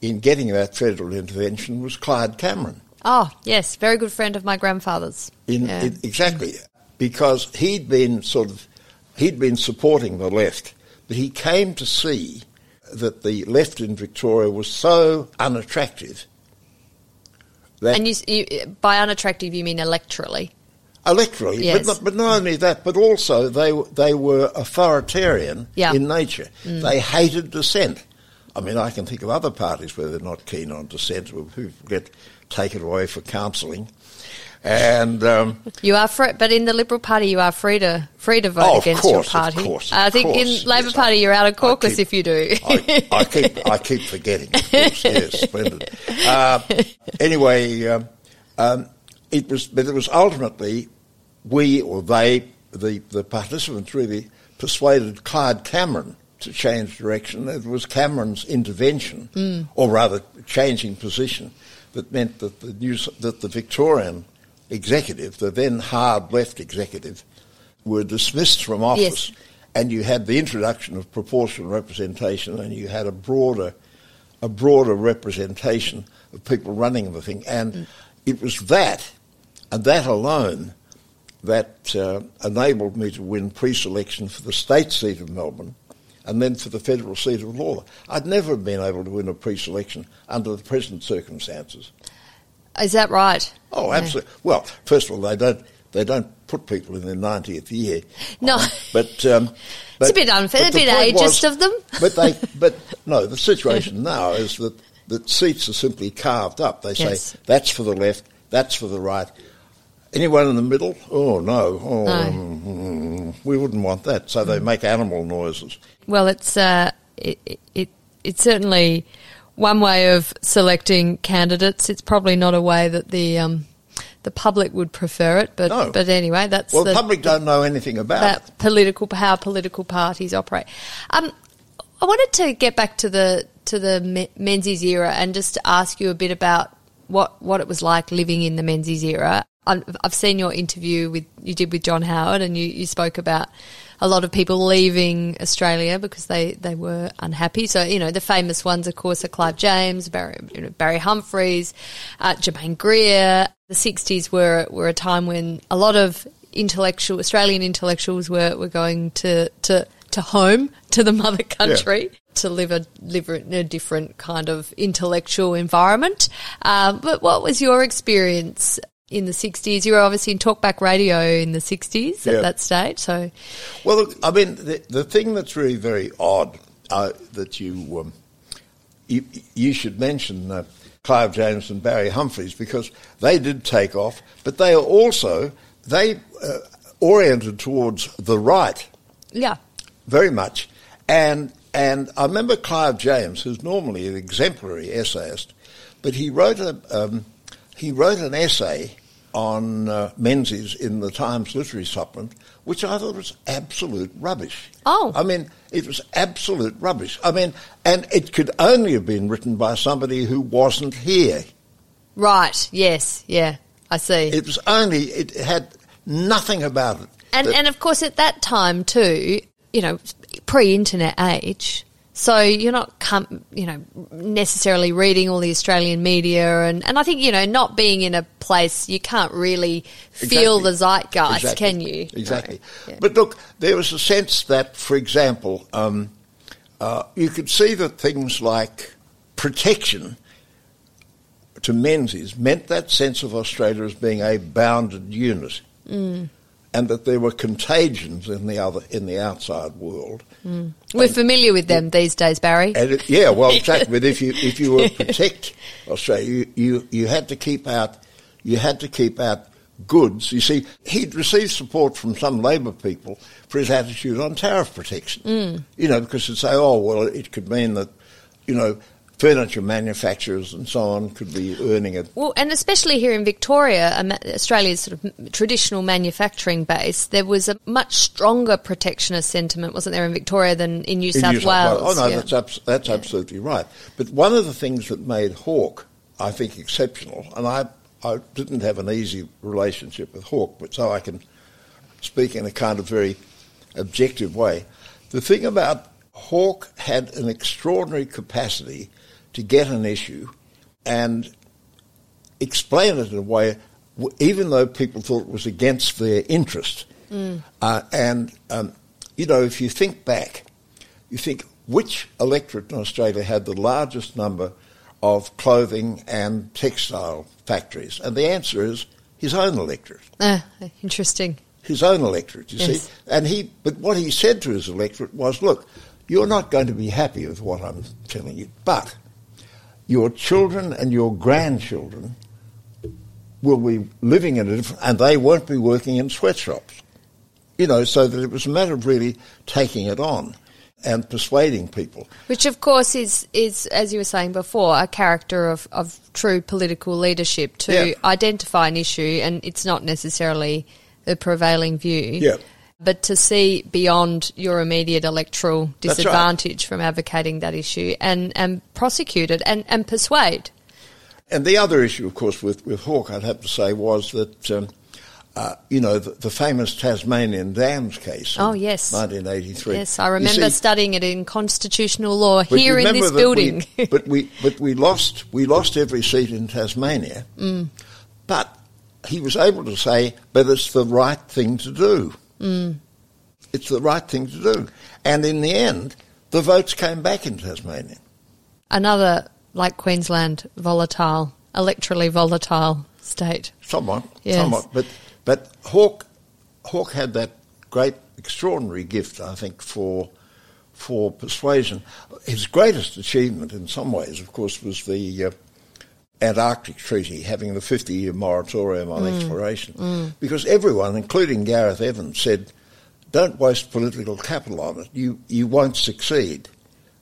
in getting that federal intervention was Clyde Cameron. Oh, yes, very good friend of my grandfather's. In, yeah. in, exactly, because he'd been sort of, he'd been supporting the left, but he came to see that the left in Victoria was so unattractive. and you, you, by unattractive, you mean electorally? Electorally, yes. but, not, but not only that, but also they they were authoritarian yeah. in nature. Mm. They hated dissent. I mean, I can think of other parties where they're not keen on dissent, who get taken away for counselling. And um, you are free, but in the Liberal Party, you are free to free to vote oh, against course, your party. Of course, of I think course, in Labor yes, Party, you're out of caucus keep, if you do. I, I, keep I keep forgetting. Of course, yes, splendid. Uh, anyway, um, um, it was, but it was ultimately we or they, the the participants, really persuaded Clyde Cameron to change direction. It was Cameron's intervention, mm. or rather changing position, that meant that the new, that the Victorian executive, the then hard left executive, were dismissed from office, yes. and you had the introduction of proportional representation, and you had a broader, a broader representation of people running the thing, and mm. it was that, and that alone, that uh, enabled me to win pre-selection for the state seat of Melbourne and then for the federal seat of Lalor. I'd never have been able to win a pre-selection under the present circumstances. Is that right? Oh, absolutely. Yeah. Well, first of all, they don't they don't put people in their 90th year. No. Um, but, um, but, it's a bit unfair, a bit ageist was, of them. but they, but no, the situation now is that the seats are simply carved up. They say yes. that's for the left, that's for the right. Anyone in the middle? Oh no! Oh, no. Mm, we wouldn't want that. So they make animal noises. Well, it's uh, it, it it's certainly one way of selecting candidates. It's probably not a way that the um, the public would prefer it, but no. but anyway, that's well, the, public don't know anything about, it. Political how political parties operate. Um, I wanted to get back to the to the Menzies era and just to ask you a bit about what what it was like living in the Menzies era. I've seen your interview with you did with John Howard, and you, you spoke about a lot of people leaving Australia because they, they were unhappy. So you know the famous ones, of course, are Clive James, Barry, you know, Barry Humphries, uh, Germaine Greer. The '60s were were a time when a lot of intellectual Australian intellectuals were, were going to, to to home to the mother country. Yeah to live a live in a different kind of intellectual environment. Um, but what was your experience in the 60s. You were obviously in talkback radio in the 60s at that stage. So, Well, look, I mean, the, the thing that's really very odd uh, that you, um, you, you should mention uh, Clive James and Barry Humphries because they did take off, but they are also, they uh, oriented towards the right. Yeah. Very much. And, and I remember Clive James, who's normally an exemplary essayist, but he wrote a, um, he wrote an essay on uh, Menzies in the Times Literary Supplement, which I thought was absolute rubbish. Oh. I mean, it was absolute rubbish. I mean, and it could only have been written by somebody who wasn't here. Right, yes, yeah, I see. It was only, it had nothing about it. And, and of course, at that time, too, you know, pre internet age, so you're not, com- you know, necessarily reading all the Australian media, and, and I think you know, not being in a place you can't really feel exactly. the zeitgeist, exactly. can you? Exactly. No. Yeah. But look, there was a sense that, for example, um, uh, you could see that things like protection to Menzies meant that sense of Australia as being a bounded unit. Mm and that there were contagions in the other in the outside world. Mm. We're and, familiar with them these days, Barry. It, yeah, well, exactly. but if you if you were to protect Australia, you, you you had to keep out you had to keep out goods. You see, he'd received support from some Labor people for his attitude on tariff protection. Mm. You know, because they'd say, oh well, it could mean that you know furniture manufacturers and so on could be earning it. Well, and especially here in Victoria, Australia's sort of traditional manufacturing base, there was a much stronger protectionist sentiment, wasn't there, in Victoria than in New, in South, New South, Wales? Oh no, yeah. that's abs- that's yeah. absolutely right. But one of the things that made Hawke, I think, exceptional, and I I didn't have an easy relationship with Hawke, but so I can speak in a kind of very objective way. The thing about Hawke had an extraordinary capacity to get an issue and explain it in a way, even though people thought it was against their interest. Mm. Uh, and, um, you know, if you think back, you think which electorate in Australia had the largest number of clothing and textile factories? And the answer is his own electorate. Ah, interesting. His own electorate, you yes. see. And he, but what he said to his electorate was, look, you're not going to be happy with what I'm telling you, but your children and your grandchildren will be living in a different, and they won't be working in sweatshops. You know, so that it was a matter of really taking it on and persuading people. Which, of course, is, is as you were saying before, a character of, of true political leadership to yeah. identify an issue, and it's not necessarily the prevailing view. Yeah but to see beyond your immediate electoral disadvantage right. from advocating that issue and, and prosecute it and, and persuade. And the other issue, of course, with, with Hawke, I'd have to say, was that, um, uh, you know, the, the, famous Tasmanian Dams case. Oh, yes. 1983. Yes, I remember see, studying it in constitutional law here in this building. We, but, we, but we, lost, we lost every seat in Tasmania. Mm. But he was able to say, but it's the right thing to do. Mm. It's the right thing to do. And in the end, the votes came back in Tasmania. Another, like Queensland, volatile, electorally volatile state. Somewhat, yes. somewhat. But, But Hawke, Hawke had that great, extraordinary gift, I think, for for persuasion. His greatest achievement, in some ways, of course, was the uh, Antarctic Treaty, having the 50 year moratorium on mm. exploration. Mm. Because everyone, including Gareth Evans, said, don't waste political capital on it. You, you won't succeed.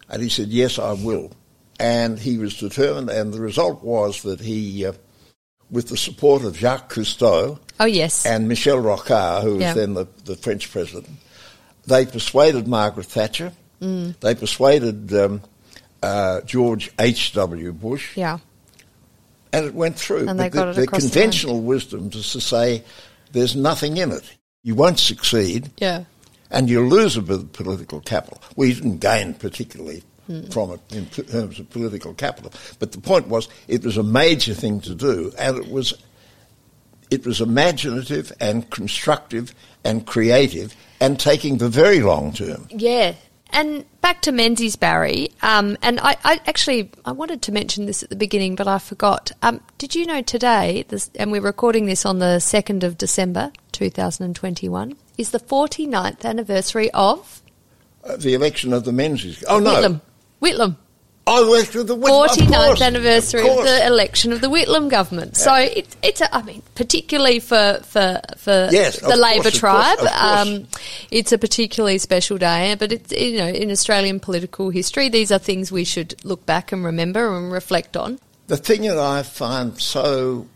And he said, yes, I will. And he was determined, and the result was that he, uh, with the support of Jacques Cousteau, oh yes, and Michel Rocard, who was yeah. then the, the French president, they persuaded Margaret Thatcher. Mm. They persuaded um, uh, George H. W. Bush. Yeah and it went through. And but the, the conventional the wisdom is to say there's nothing in it. You won't succeed. Yeah. And you lose a bit of political capital. We didn't gain particularly mm. from it in terms of political capital. But the point was, it was a major thing to do, and it was, it was imaginative and constructive and creative and taking the very long term. Yeah, and back to Menzies Barry, um, and I, I, actually I wanted to mention this at the beginning, but I forgot. Um, did you know today, this, and we're recording this on the second of December, two thousand and twenty-one, is the 49th anniversary of uh, the election of the Menzies? Oh no, Whitlam. Whitlam. Oh, the Whitlam, 49th anniversary of, of, the election of the Whitlam government. Yeah. So it's, it's a, I mean, particularly for, for, for yes, the Labor tribe, course, um, it's a particularly special day. But it's, you know, in Australian political history, these are things we should look back and remember and reflect on. The thing that I find so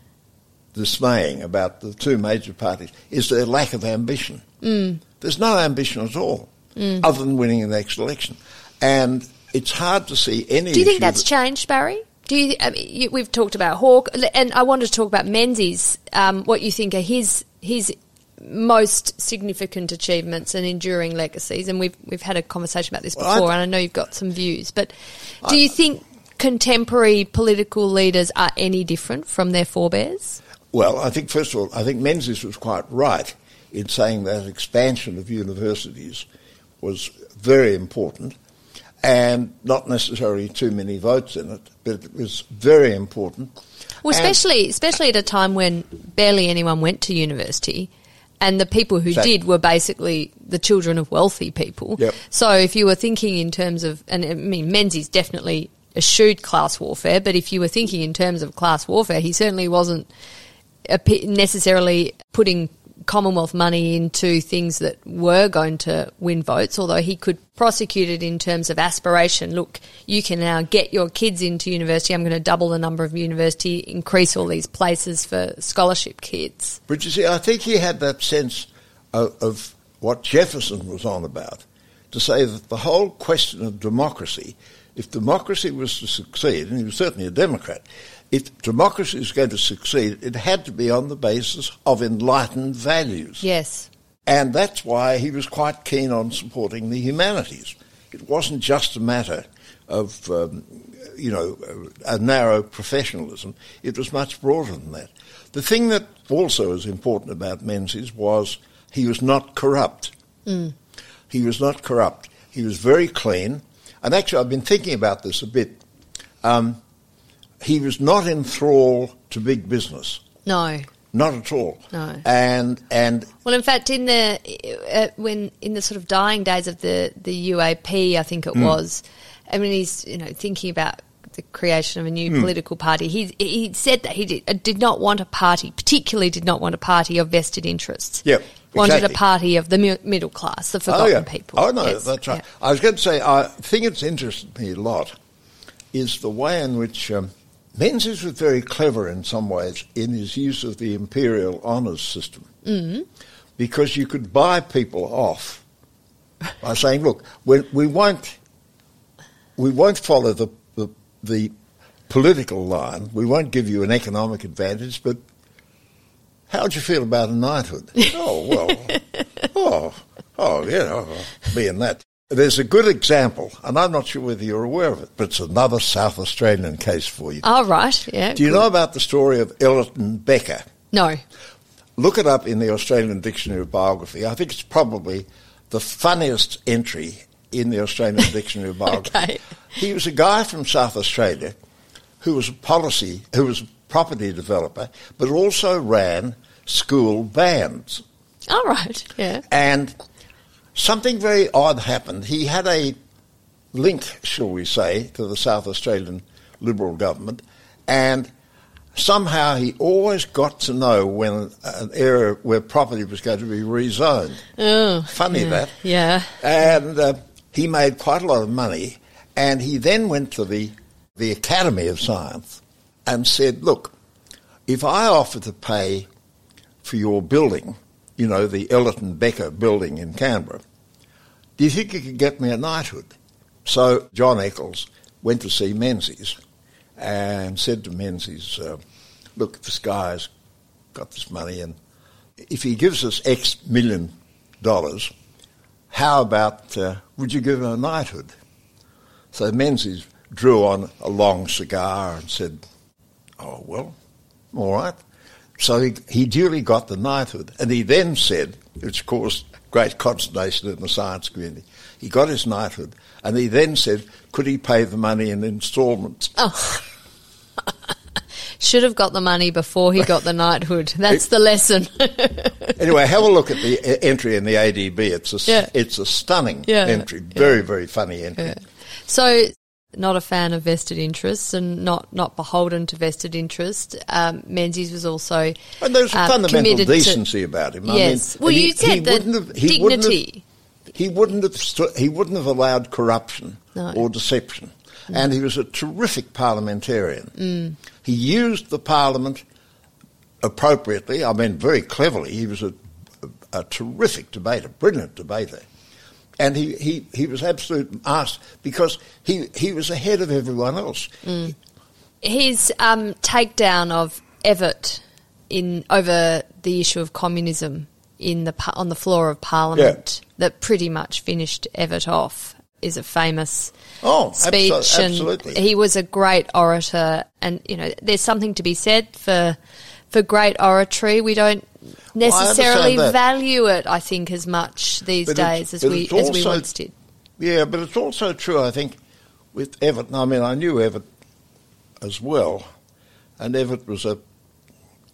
dismaying about the two major parties is their lack of ambition. Mm. There's no ambition at all, mm. other than winning the next election. And it's hard to see any. Do you think that's that changed, Barry? Do you, I mean, you, we've talked about Hawke, and I wanted to talk about Menzies. Um, what you think are his his most significant achievements and enduring legacies? And we've we've had a conversation about this before, well, and I know you've got some views. But do I, you think contemporary political leaders are any different from their forebears? Well, I think first of all, I think Menzies was quite right in saying that expansion of universities was very important and not necessarily too many votes in it, but it was very important. Well, especially especially at a time when barely anyone went to university, and the people who exactly. did were basically the children of wealthy people. Yep. So if you were thinking in terms of, and I mean, Menzies definitely eschewed class warfare, but if you were thinking in terms of class warfare, he certainly wasn't necessarily putting Commonwealth money into things that were going to win votes, although he could prosecute it in terms of aspiration. Look, you can now get your kids into university. I'm going to double the number of university, increase all these places for scholarship kids. But you see, I think he had that sense of, of what Jefferson was on about, to say that the whole question of democracy, if democracy was to succeed, and he was certainly a Democrat, if democracy is going to succeed, it had to be on the basis of enlightened values. Yes. And that's why he was quite keen on supporting the humanities. It wasn't just a matter of, um, you know, a narrow professionalism. It was much broader than that. The thing that also is important about Menzies was he was not corrupt. Mm. He was not corrupt. He was very clean. And actually, I've been thinking about this a bit. Um, he was not in thrall to big business. No. Not at all. No. And and well, in fact, in the uh, when in the sort of dying days of the the UAP, I think it mm. was. I mean, he's you know thinking about the creation of a new mm. political party. He he said that he did, uh, did, not want a party, particularly did not want a party of vested interests. Yep. Wanted exactly. a party of the middle class, the forgotten oh, yeah. people. Oh no, yes. that's right. Yeah. I was going to say, I think it's interested me a lot is the way in which um, Menzies was very clever in some ways in his use of the imperial honours system mm-hmm. because you could buy people off by saying, "Look, we, we won't we won't follow the, the, the political line. We won't give you an economic advantage, but how would you feel about a knighthood? oh well, oh oh yeah, oh, being that." There's a good example, and I'm not sure whether you're aware of it, but it's another South Australian case for you. Oh, right, yeah. Do you good. know about the story of Ellerton Becker? No. Look it up in the Australian Dictionary of Biography. I think it's probably the funniest entry in the Australian Dictionary of Biography. okay. He was a guy from South Australia who was a policy, who was a property developer, but also ran school bands. All right, yeah. And something very odd happened. He had a link, shall we say, to the South Australian Liberal government, and somehow he always got to know when an area where property was going to be rezoned. Oh, Funny yeah, that. Yeah. And uh, he made quite a lot of money, and he then went to the, the Academy of Science and said, look, if I offer to pay for your building, you know, the Ellerton Becker building in Canberra, do you think you could get me a knighthood? So John Eccles went to see Menzies and said to Menzies, uh, look, this guy's got this money and if he gives us X million dollars, how about, uh, would you give him a knighthood? So Menzies drew on a long cigar and said, oh, well, all right. So he, he duly got the knighthood. And he then said, which caused great consternation in the science community, he got his knighthood. And he then said, could he pay the money in instalments? Oh. Should have got the money before he got the knighthood. That's the lesson. anyway, have a look at the entry in the ADB. It's a, yeah. it's a stunning yeah. entry. Very, yeah. very funny entry. So not a fan of vested interests and not, not beholden to vested interest. Um, Menzies was also and there's a uh, fundamental decency to, about him. Yes, I mean, well, you he, said he the have, he dignity. Wouldn't have, he wouldn't have he wouldn't have allowed corruption no. or deception, mm. and he was a terrific parliamentarian. Mm. He used the parliament appropriately. I mean, very cleverly. He was a, a, a terrific debater, brilliant debater and he, he, he was absolute asked because he, he was ahead of everyone else. Mm. His um, takedown of Evatt in over the issue of communism in the on the floor of Parliament yeah. that pretty much finished Evatt off is a famous oh, speech, abso- absolutely. and he was a great orator. And you know, there's something to be said for for great oratory. We don't necessarily well, value it, I think, as much these but days as we also, as we once did. Yeah, but it's also true, I think, with Evatt. I mean, I knew Evatt as well, and Evatt was a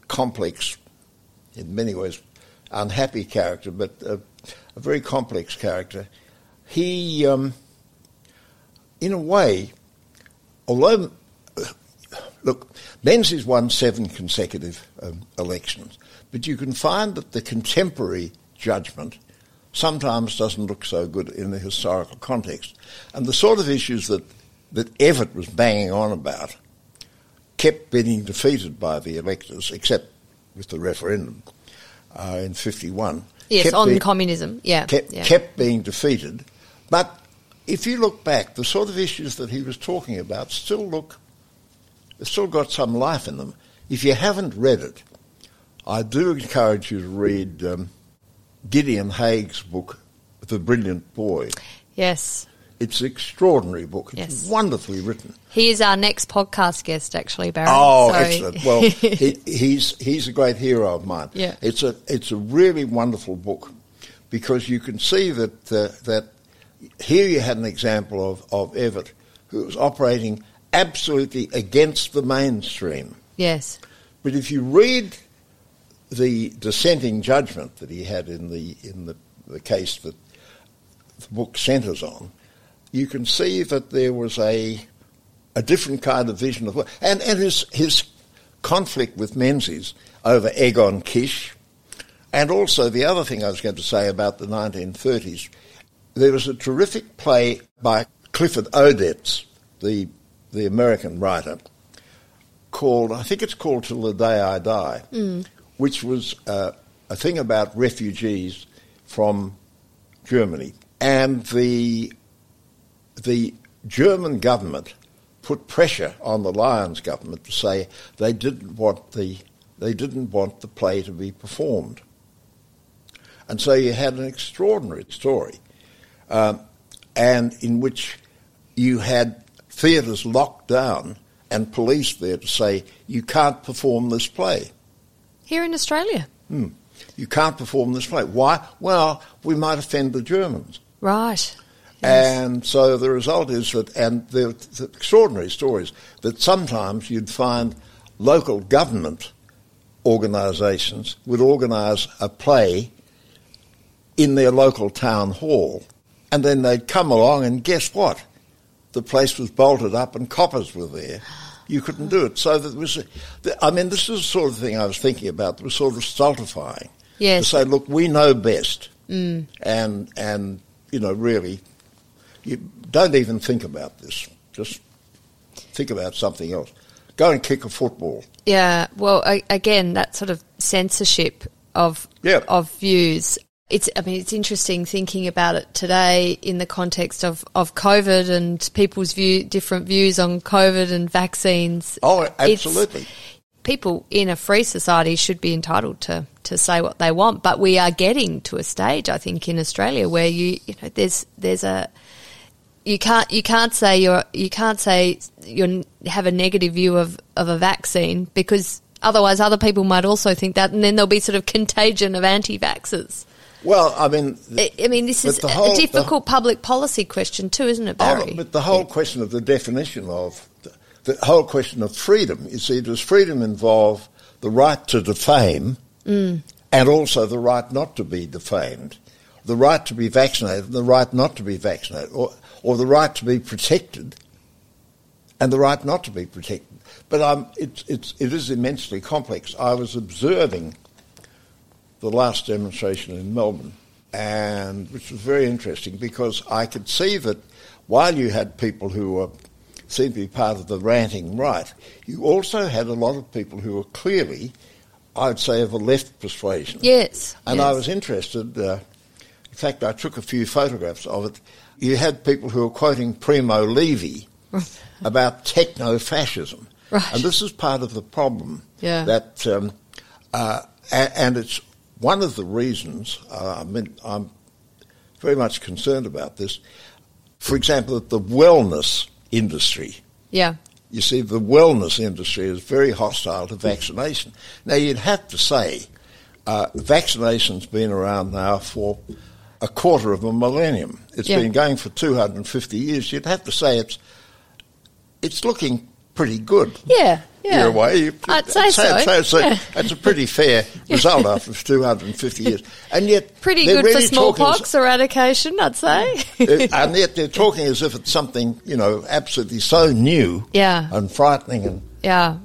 complex, in many ways, unhappy character, but a, a very complex character. He, um, in a way, although look, Menzies won seven consecutive um, elections. But you can find that the contemporary judgment sometimes doesn't look so good in the historical context. And the sort of issues that, that Evatt was banging on about kept being defeated by the electors, except with the referendum uh, in 51. Yes, on being, communism, yeah kept, yeah. kept being defeated. But if you look back, the sort of issues that he was talking about still look, they've still got some life in them. If you haven't read it, I do encourage you to read um, Gideon Haigh's book, The Brilliant Boy. Yes. It's an extraordinary book. It's yes. wonderfully written. He is our next podcast guest, actually, Barry. Oh, so. excellent! Well, he, he's he's a great hero of mine. Yeah. It's a it's a really wonderful book because you can see that uh, that here you had an example of of Evatt who was operating absolutely against the mainstream. Yes. But if you read the dissenting judgment that he had in the in the, the case that the book centres on, you can see that there was a a different kind of vision of and and his his conflict with Menzies over Egon Kisch, and also the other thing I was going to say about the 1930s, there was a terrific play by Clifford Odets, the the American writer, called I think it's called Till the Day I Die. Mm which was uh, a thing about refugees from Germany. And the, the German government put pressure on the Lyons government to say they didn't want the, they didn't want the play to be performed. And so you had an extraordinary story, um, and in which you had theatres locked down and police there to say, you can't perform this play. Here in Australia? Hmm. You can't perform this play. Why? Well, we might offend the Germans. Right. Yes. And so the result is that, and the, the extraordinary stories that sometimes you'd find local government organisations would organise a play in their local town hall, and then they'd come along, and guess what? The place was bolted up, and coppers were there. You couldn't do it. So that was, I mean, this is the sort of thing I was thinking about. That was sort of stultifying. Yes. To say, look, we know best, mm. and and you know, really, you don't even think about this. Just think about something else. Go and kick a football. Yeah. Well, I, again, that sort of censorship of yeah. of views. It's, I mean, it's interesting thinking about it today in the context of, of COVID and people's view, different views on COVID and vaccines. Oh, absolutely. It's, people in a free society should be entitled to, to say what they want, but we are getting to a stage, I think, in Australia where you, you know, there's, there's a, you can't you can't say you're you can't say you have a negative view of, of a vaccine because otherwise other people might also think that and then there'll be sort of contagion of anti-vaxxers. Well, I mean, I, I mean, this is whole, a difficult the, public policy question too, isn't it, oh, Barry? Oh, but the whole yeah. question of the definition of the, the, whole question of freedom. You see, does freedom involve the right to defame mm. and also the right not to be defamed, the right to be vaccinated, and the right not to be vaccinated, or or the right to be protected and the right not to be protected. But um, it's, it's, it is immensely complex. I was observing the last demonstration in Melbourne, and which was very interesting because I could see that while you had people who were seemed to be part of the ranting right, you also had a lot of people who were clearly, I'd say, of a left persuasion. Yes. And yes. I was interested. Uh, in fact, I took a few photographs of it you had people who were quoting Primo Levi about techno fascism. Right. And this is part of the problem. Yeah. That, um, uh, and it's one of the reasons uh, I mean, I'm very much concerned about this. For example, the wellness industry. Yeah. You see, the wellness industry is very hostile to vaccination. Now, you'd have to say uh, vaccination's been around now for a quarter of a millennium. It's yeah. been going for 250 years. You'd have to say it's it's looking pretty good. Yeah, yeah. In a way. I'd say, so. so. so yeah. That's a pretty fair result after 250 years. And yet... Pretty good really for smallpox eradication, I'd say. and yet they're talking as if it's something, you know, absolutely so new yeah. and frightening. and Yeah,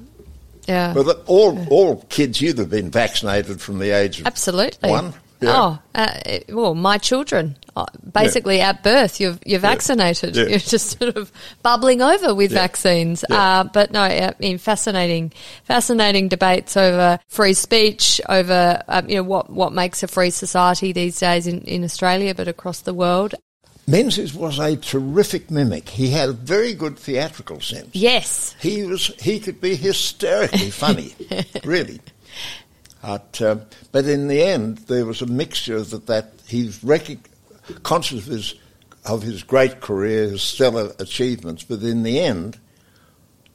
yeah. But all, all kids you'd have been vaccinated from the age of Absolutely. one. Yeah. Oh, uh, well, my children, uh, basically yeah. at birth, you're, you're vaccinated. Yeah. You're just sort of bubbling over with vaccines. Uh, but no, I mean, fascinating, fascinating debates over free speech, over um, you know what what makes a free society these days in, in Australia, but across the world. Menzies was a terrific mimic. He had a very good theatrical sense. Yes, he was. He could be hysterically funny, really. But, uh, but in the end, there was a mixture that, that he's rec- conscious of his, of his great career, his stellar achievements, but in the end,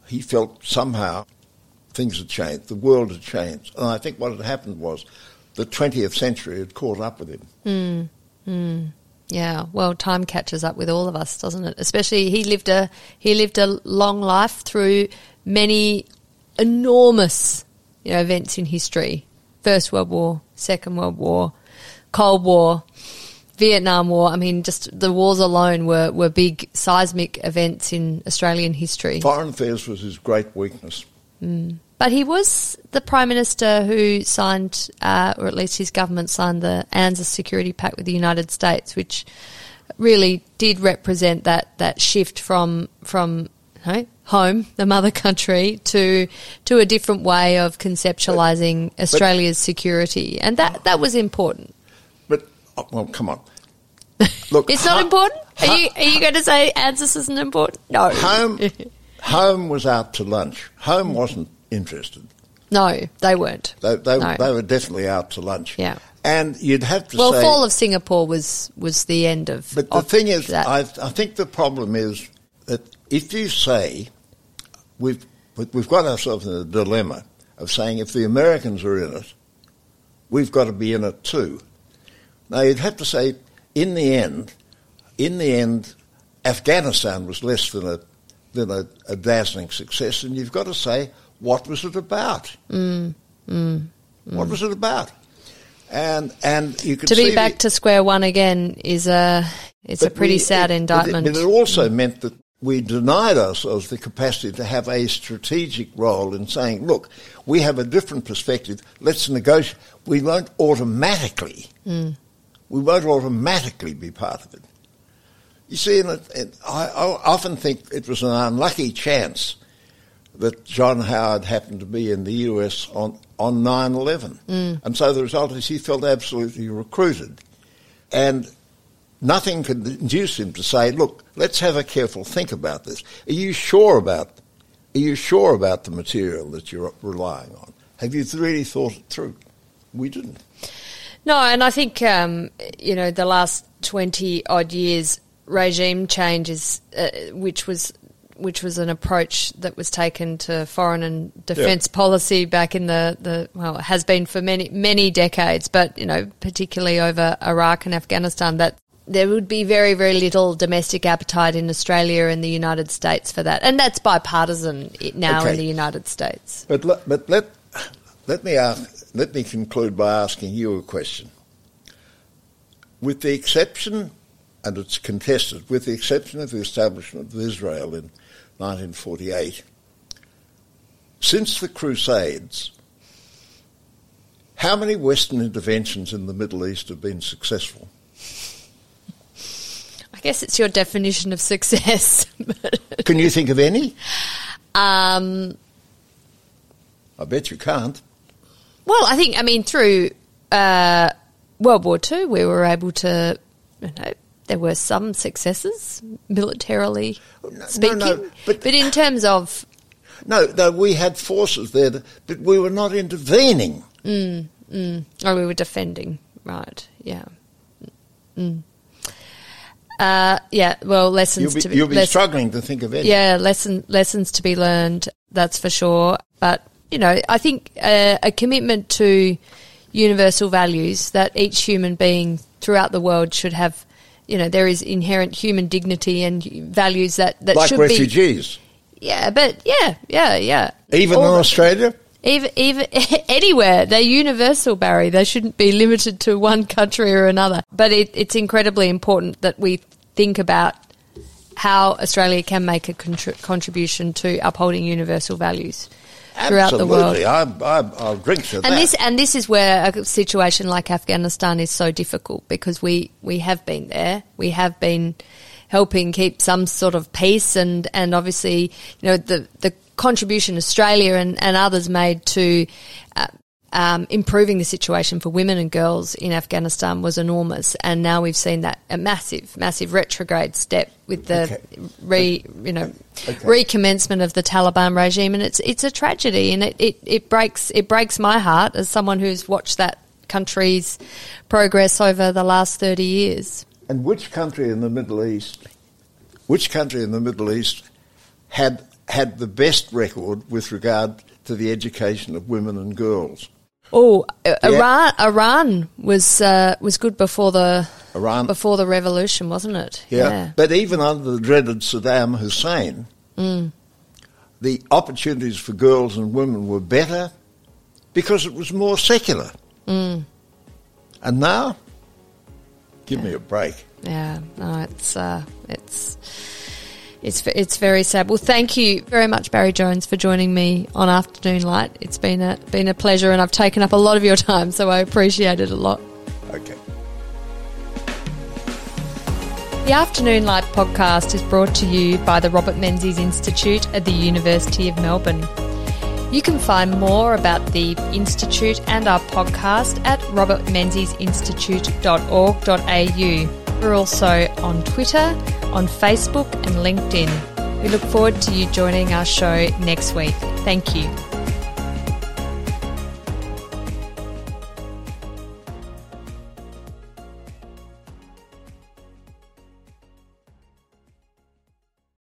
he felt somehow things had changed, the world had changed. And I think what had happened was the 20th century had caught up with him. Mm, mm. Yeah, well, time catches up with all of us, doesn't it? Especially he lived a he lived a long life through many enormous you know, events in history. First World War, Second World War, Cold War, Vietnam War. I mean, just the wars alone were, were big seismic events in Australian history. Foreign affairs was his great weakness. Mm. But he was the Prime Minister who signed, uh, or at least his government signed, the ANZUS Security Pact with the United States, which really did represent that, that shift from from know, home, the mother country, to to a different way of conceptualizing but, Australia's but, security, and that that was important. Oh, well, come on, look, it's not important. Are you are you going to say ANZUS isn't important? No. Home, home was out to lunch. Home wasn't interested. No, they weren't. They they, no. they were definitely out to lunch. Yeah. And you'd have to well, say, fall of Singapore was was the end of. But of the thing is, I, I think the problem is that if you say we've we've got ourselves in a dilemma of saying if the Americans are in it, we've got to be in it too. Now you'd have to say, in the end, in the end, Afghanistan was less than a than a, a dazzling success, and you've got to say, what was it about? Mm, mm. Mm. What was it about? And and you could to be back to square one again is a it's a pretty we, sad it, indictment. But it, it also meant that we denied ourselves the capacity to have a strategic role in saying, look, we have a different perspective. Let's negotiate. We won't automatically, mm. We won't automatically be part of it. You see, and, it, I, I often think it was an unlucky chance that John Howard happened to be in the US on, on 9-11. Mm. And so the result is he felt absolutely recruited. And nothing could induce him to say, look, let's have a careful think about this. Are you sure about, are you sure about the material that you're relying on? Have you really thought it through? We didn't. No, and I think, um, you know, the last 20 odd years regime changes, uh, which was which was an approach that was taken to foreign and defence yeah. policy back in the, the well has been for many many decades, but you know particularly over Iraq and Afghanistan that there would be very very little domestic appetite in Australia and the United States for that, and that's bipartisan now okay. in the United States. But but let let me ask, let me conclude by asking you a question. With the exception and it's contested, with the exception of the establishment of Israel in 1948. Since the Crusades, how many Western interventions in the Middle East have been successful? I guess it's your definition of success. Can you think of any? Um, I bet you can't. Well, I think, I mean, through uh, World War II, we were able to you know, there were some successes militarily no, speaking, no, no, but, but in terms of no, no, we had forces there, but we were not intervening. Mm, mm. Oh, we were defending, right? Yeah. Mm. Uh, yeah, well, lessons you'll be, to be. You'll be struggling to think of any. Yeah, lesson lessons to be learned. That's for sure. But you know, I think uh, a commitment to universal values that each human being throughout the world should have you know, there is inherent human dignity and values that, that like should refugees. be. refugees. Yeah, but yeah, yeah, yeah. Even All in Australia? Even, even anywhere. They're universal, Barry. They shouldn't be limited to one country or another. But it, it's incredibly important that we think about how Australia can make a contri- contribution to upholding universal values throughout Absolutely. the world. I, I, will drink to and that. This, and this is where a situation like Afghanistan is so difficult because we, we have been there. We have been helping keep some sort of peace and, and obviously, you know, the, the contribution Australia and, and others made to uh, um, improving the situation for women and girls in Afghanistan was enormous, and now we've seen that a massive, massive retrograde step with the okay. re, you know, okay. recommencement of the Taliban regime, and it's it's a tragedy, and it, it, it breaks it breaks my heart as someone who's watched that country's progress over the last thirty years. And which country in the Middle East, which country in the Middle East had had the best record with regard to the education of women and girls? Oh, yeah. Iran! Iran was uh, was good before the Iran before the revolution, wasn't it? Yeah, yeah. but even under the dreaded Saddam Hussein, mm. the opportunities for girls and women were better because it was more secular. Mm. And now, give yeah. me a break. Yeah, no, it's uh, it's it's it's very sad. Well, thank you very much, Barry Jones, for joining me on Afternoon Light. It's been a been a pleasure, and I've taken up a lot of your time, so I appreciate it a lot. Okay. The Afternoon Light podcast is brought to you by the Robert Menzies Institute at the University of Melbourne. You can find more about the Institute and our podcast at robertmenziesinstitute.org.au. We're also on Twitter on Facebook and LinkedIn. We look forward to you joining our show next week. Thank you.